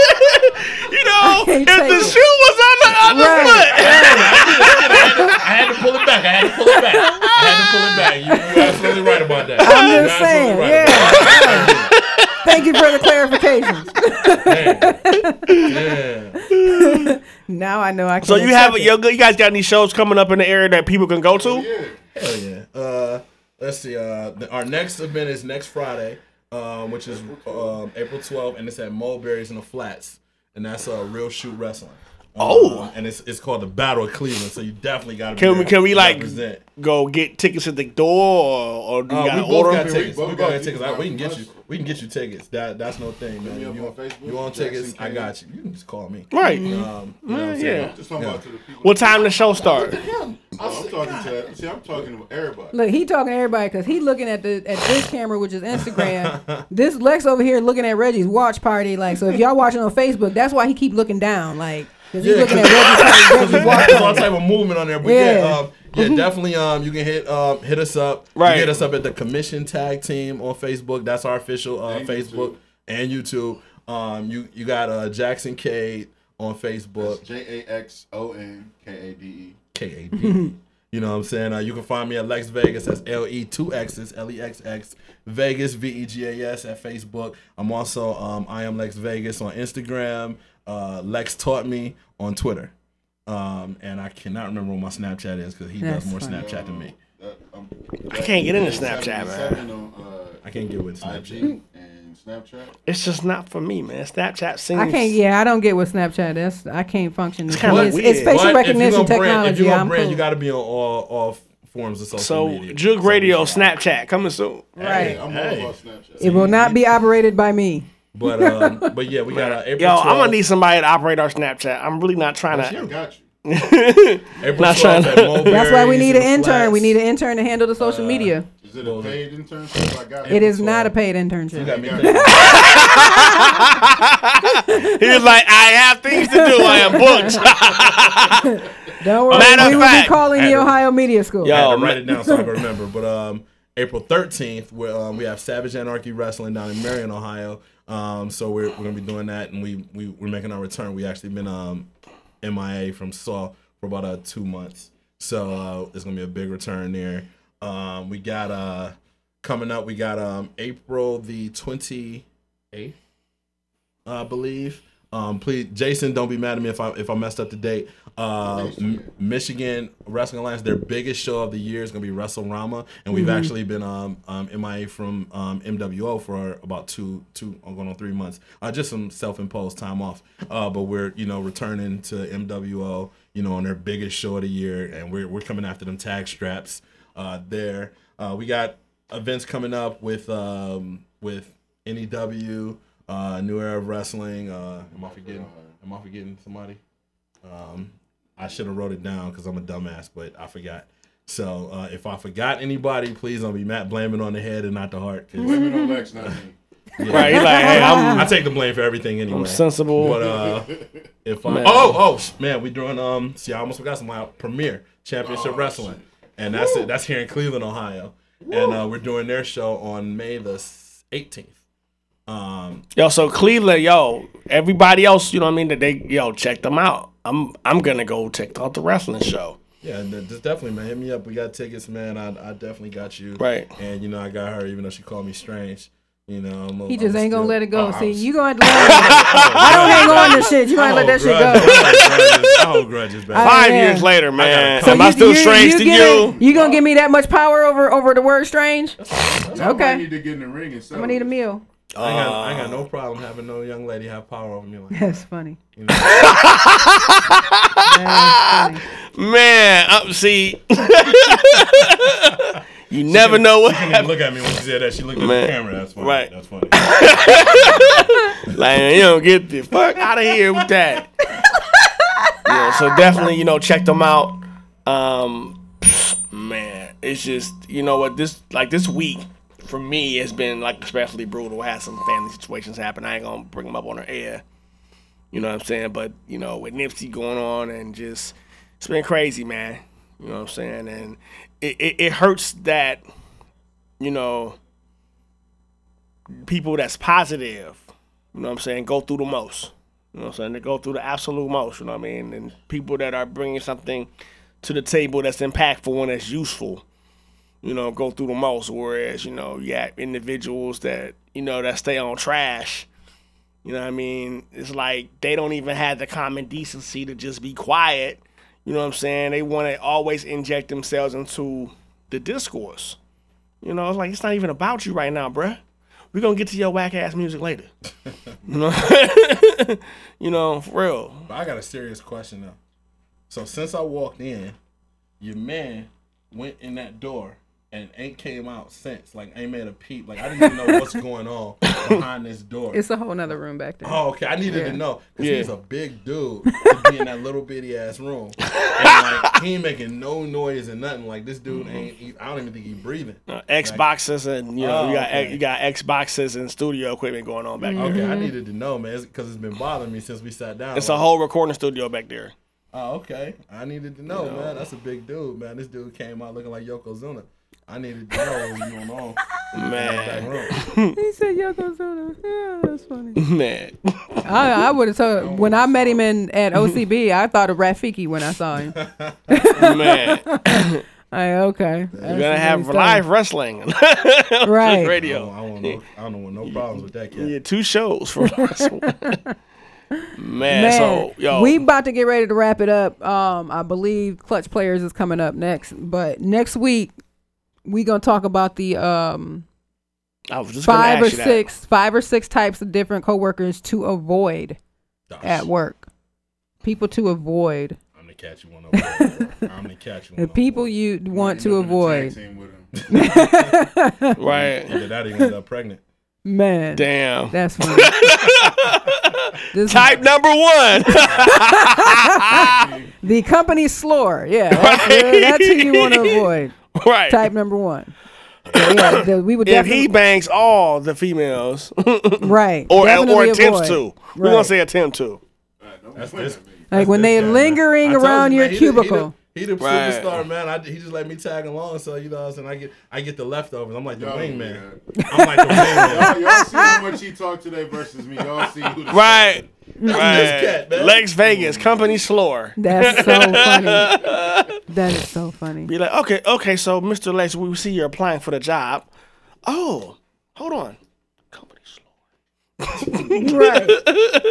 You know, if the shoe was on the other foot. I had to pull it back. I had to pull it back. I had to pull it back. You, you're absolutely right about that. I'm You're just saying, right yeah. About that. Thank you for the clarification. [laughs] now I know I can. So you have yo, you guys got any shows coming up in the area that people can go to? Yeah. Hell yeah. Uh, let's see. Uh, the, our next event is next Friday, um, which is um, April 12th, and it's at Mulberry's in the Flats, and that's uh, Real Shoot Wrestling. Oh. Um, and it's it's called the Battle of Cleveland, so you definitely got to Can we can we like represent. go get tickets at the door or, or do you Uh, gotta we both order got them? tickets. We both got got tickets. tickets. We can get you. We can get you tickets. That that's no thing, man. You, on Facebook, you want tickets? Jaxon I got you. You can just call me. Right. Um, you know what I'm Yeah, yeah. Just talking Yeah. about to the people. What time the show start? [laughs] I'm talking to. See, I'm talking to everybody. Look, he talking to everybody because he looking at the at this camera, which is Instagram. [laughs] this Lex over here looking at Reggie's watch party. Like, so if y'all watching on Facebook, that's why he keep looking down. Like, because he's Yeah, looking at Reggie's, [laughs] party, Reggie's watch all type of movement on there, but yeah, Yeah. um, yeah, definitely. Um, you can hit um hit us up. You Right. can hit us up at the Commission Tag Team on Facebook. That's our official uh, And Facebook and YouTube. Um, you you got uh Jaxon Kade on Facebook. J A X O N K A D E. K A D. [laughs] You know what I'm saying? Uh, you can find me at Lex Vegas. That's L E two X's L E X X Vegas V E G A S at Facebook. I'm also um I am Lex Vegas on Instagram. Uh, Lex taught me on Twitter. Um, and I cannot remember what my Snapchat is because he That's does more funny. Snapchat than me. That, um, I can't get into Snapchat, man. on, uh, I can't get with IG Snapchat. and Snapchat. It's just not for me, man. Snapchat seems. I can't. Yeah, I don't get with Snapchat. That's I can't function. It's, kinda it's, weird. it's facial But recognition if you're gonna brand, technology. if you're gonna I'm brand, cool. you got to be on all all forms of social So media. So Jooked Radio, Snapchat coming soon. right. I'm Hey. all about Snapchat. It will not be operated by me. But um, but yeah, we got uh, April. Yo, I'm gonna need somebody to operate our Snapchat. I'm really not trying I to. got you. [laughs] April Not 12th trying to- Mulberry's That's why we need an the intern. We need an intern to handle the social media. Is it a paid internship? I got It is not a paid internship. You got me [laughs] he was like, I have things to do. I am booked. [laughs] Don't worry, Matter of we will fact- be calling the Ohio Media School. I had to write it down so I can remember. But um, April 13th, we um, we have Savage Anarchy Wrestling down in Marion, Ohio. Um, so we're, we're gonna be doing that, and we, we we're making our return. We actually been um MIA from Saw for about uh, two months, so uh, it's gonna be a big return there. Um, we got uh coming up. We got um April the 28th. I believe. Um, please, Jason, don't be mad at me if I if I messed up the date. Uh, M- Michigan Wrestling Alliance, their biggest show of the year is gonna be WrestleRama, and we've Mhm. actually been um, um MIA from um, MWO for about two two going on three months. Uh, just some self imposed time off. Uh, but we're you know returning to MWO, you know, on their biggest show of the year, and we're we're coming after them tag straps. Uh, there, uh, we got events coming up with um with NEW, uh, New Era of Wrestling. Uh, am I forgetting? Am I forgetting somebody? Um, I should have wrote it down because I'm a dumbass, but I forgot. So uh, if I forgot anybody, please don't be mad. Blame it on the head and not the heart. Blame it on Lex, not me. [laughs] Yeah. Right, he like, hey, I'm- I take the blame for everything anyway. I'm sensible. But uh, [laughs] if I Man. oh oh man, we doing um see I almost forgot some my premiere championship Oh, wrestling, and that's it. That's here in Cleveland, Ohio, and uh, we're doing their show on May the 18th. Um, Yo, so Cleveland, yo, everybody else, you know what I mean? That they, yo, check them out. I'm, I'm gonna go check out the wrestling show. Yeah, just definitely, man. Hit me up. We got tickets, man. I, I definitely got you. Right. And you know, I got her, even though she called me strange. You know, I'm a- He just I'm ain't gonna still- let it go. Oh, See, you gonna have to let it go. [laughs] I don't hang on to shit. You gonna let that shit go. hold grudges. I hold grudges, man. [laughs] Five yeah. years later, man. So am I still you- strange you to gonna- you? You gonna give me that much power over over the word strange? I Okay. need to get in the ring and I'm gonna need a meal. I, ain't got, I ain't got no problem having no young lady have power over me like that. That's funny. [laughs] You know? Man, uh, see, [laughs] you never know what She couldn't even look at me when she said that. She looked at Man, the camera. That's funny. right. That's funny. [laughs] like you don't get the fuck out of here with that. yeah, so definitely, you know, check them out. Um, man, it's just you know what this like this week for me has been like especially brutal. Had some family situations happen. I ain't gonna bring them up on the air. You know what I'm saying? But you know, with Nipsey going on and just it's been crazy, man. You know what I'm saying? And it, it, it hurts that, you know, people that's positive, you know what I'm saying, go through the most. You know what I'm saying? They go through the absolute most, you know what I mean? And people that are bringing something to the table that's impactful and that's useful, you know, go through the most. Whereas, you know, you got individuals that, you know, that stay on trash. You know what I mean? It's like they don't even have the common decency to just be quiet. You know what I'm saying? They want to always inject themselves into the discourse. You know, it's like it's not even about you right now, bruh. We're gonna get to your whack ass music later. [laughs] you know, [laughs] you know, for real. But I got a serious question though. So since I walked in, your man went in that door and ain't came out since. Like ain't made a peep. Like I didn't even know what's going on behind this door. It's a whole nother room back there. Oh, okay. I needed Yeah. to know because Yeah. he's a big dude to be in that little bitty ass room, and like he ain't making no noise and nothing. Like this dude ain't. He, I don't even think he's breathing. Uh, Xboxes and you know Oh, you got okay. you got Xboxes and studio equipment going on back Okay, there. Okay, I needed to know, man, because it's been bothering me since we sat down. It's a whole recording studio back there. Oh, okay. I needed to know, You know. man. That's a big dude, man. This dude came out looking like Yokozuna. I needed to know what was going on. Man. In that room. He said Yokozuna. Yeah, that's funny. [laughs] Man. I, I would have told when I met him in at [laughs] OCB. I thought of Rafiki when I saw him. Man. [laughs] I okay. You're gonna have live wrestling. on Right. Radio. I don't, want no, I don't want no problems with that kid. Yeah, two shows for wrestling. Man, Man, so yo, we about to get ready to wrap it up. Um, I believe Clutch Players is coming up next, but next week we gonna talk about the um I was just five or you that. six five or six types of different coworkers to avoid at work. People to avoid. I'm gonna catch you one over there. I'm gonna catch you [laughs] one. The one. people you want to avoid. [laughs] Right. Either that or you end up pregnant. Man. Damn. That's funny. [laughs] This- Type number one. the company slore. Yeah. That's, that's who you want to avoid. [laughs] Right. Type number one. [coughs] yeah, the- we would if he bangs all the females, [laughs] right or or definitely attempts avoid. to, we're gonna say attempt to. That's this. like when they're lingering around you, your man, he the- he the- cubicle. He the, Right. superstar, man. I, he just let me tag along, so you know, what I'm saying I get I get the leftovers. I'm like the Y'all, wingman. yeah. I'm like the [laughs] wingman. Y'all, y'all see how much he talked today versus me. Y'all see who the Right. That's Right. cat, man. Lex Vegas, company slower. That's so funny. That is so funny. Be like, okay, okay, so Mr. Lex, we see you're applying for the job. Oh, hold on. Company slower. [laughs] right.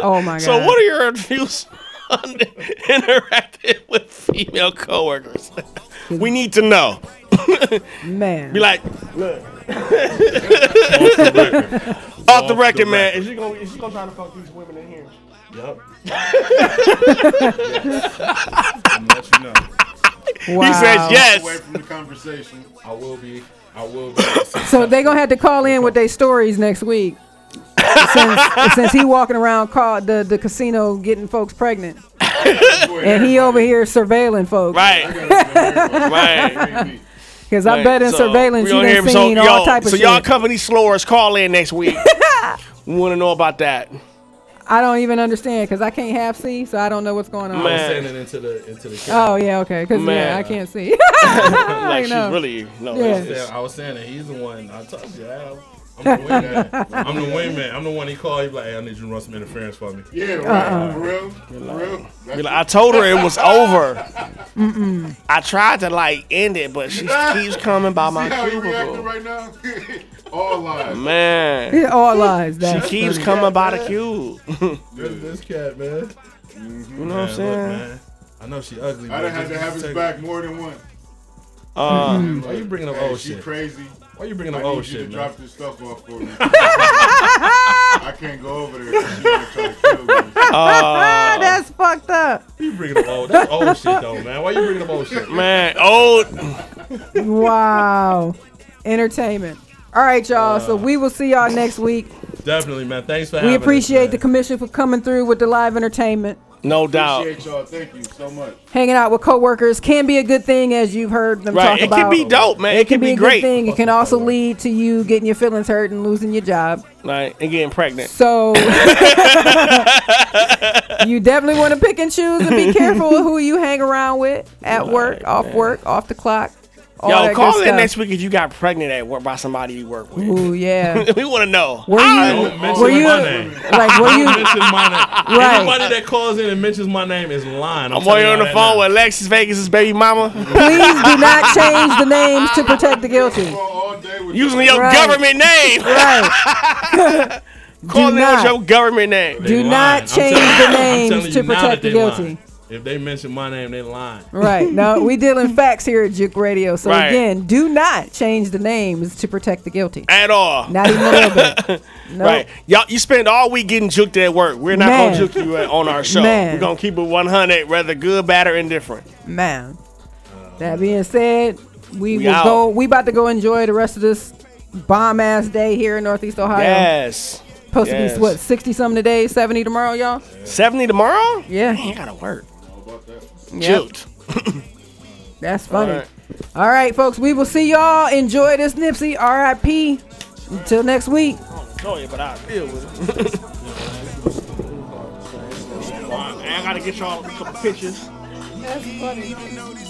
Oh my god. So what are your views on [laughs] interacting with female coworkers? we need to know. Man. Be like, look. [laughs] Off the record, man. Is she gonna is she gonna try to fuck these women in here? Yup. [laughs] I'm gonna let you know. He says yes. Away from the conversation. I will be. I will be. So they gonna have to call in with their stories next week. since, since he walking around call, the the casino getting folks pregnant, and he over here surveilling folks. Right. [laughs] right. Because I Right. bet in So, surveillance you gonna done hear- seen so, all yo, type of So shit. So y'all company slowers call in next week. [laughs] we want to know about that. I don't even understand because I can't half see, so I don't know what's going on. I was sending into the into the. camera. Oh yeah, okay. Because yeah, I can't see. [laughs] [laughs] like she's know. really no. Yeah. I was saying- I was saying that he's the one. I told you. I, I'm the wingman. [laughs] I'm the wingman. I'm the one he called. He be like, hey, I need you to run some interference for me. Yeah, right. Uh-uh. For real. For real. Be like, I told her it was [laughs] over. Mm-mm. I tried to like end it, but she [laughs] keeps coming by my See how he reacting cubicle. right now? All lies. Man, Yeah, all lies. she That's keeps funny. coming by the cube. This, this cat, man. You know what I'm look, saying? man. I know she ugly. I but done had just- to have just his take- back more than once. Uh, Why you bringing up Hey, old she shit? crazy. Why you bringing up I old need you shit, to man? drop this stuff off for me. [laughs] I can't go over there because she gonna try to kill me. Ah, [laughs] that's fucked up. You bringing up old? That's old shit, though, man. Why you bringing up old shit? [laughs] man, old. Wow. Entertainment. All right, y'all. so we will see y'all next week. Definitely, man. Thanks for having We us, appreciate man. the commission for coming through with the live entertainment. No doubt. Appreciate y'all. Thank you so much. Hanging out with coworkers can be a good thing, as you've heard them Right. talk It about. It can be dope, man. It, It can can be, be a great. good thing. It can also lead to you getting your feelings hurt and losing your job. Right, and getting pregnant. So [laughs] [laughs] you definitely want to pick and choose and be careful of who you hang around with at work, off work, off the clock. All Yo, call in next week if you got pregnant at work by somebody you work with. Ooh, yeah. [laughs] we want to know. Were I- you- Don't mention Were you- my name. like, were you- mention my name. Right. Anybody that calls in and mentions my name is lying. I'm telling on y'all on the phone now. with Alexis Vegas' baby mama. Please do not [laughs] change the names to protect the guilty. Using your Right. government name. Right. [laughs] Calling Do out not. your government name. They Do lying. not change the names to protect the guilty. lying. If they mention my name, they lying. Right. [laughs] No, we dealing facts here at Jooked Radio. So Right. again, do not change the names to protect the guilty. At all. Not even a little bit. [laughs] Nope. Right. Y'all, you spend all week getting juked at work. We're not Man. going to juke you at- on our show. Man. We're going to keep it 100, whether good, bad, or indifferent. Man. That being said, we, We will out. go. We about to go enjoy the rest of this bomb ass day here in Northeast Ohio. Yes. Supposed to be what sixty something today, seventy tomorrow, y'all. 70 tomorrow? Yeah. Man, you got to work. Yep. Juked. [coughs] That's funny. All right. All right, folks. We will see y'all. Enjoy this Nipsey. R.I.P. Until next week. Enjoy it, but I feel with it. [laughs] I got to get y'all a couple pictures. That's funny.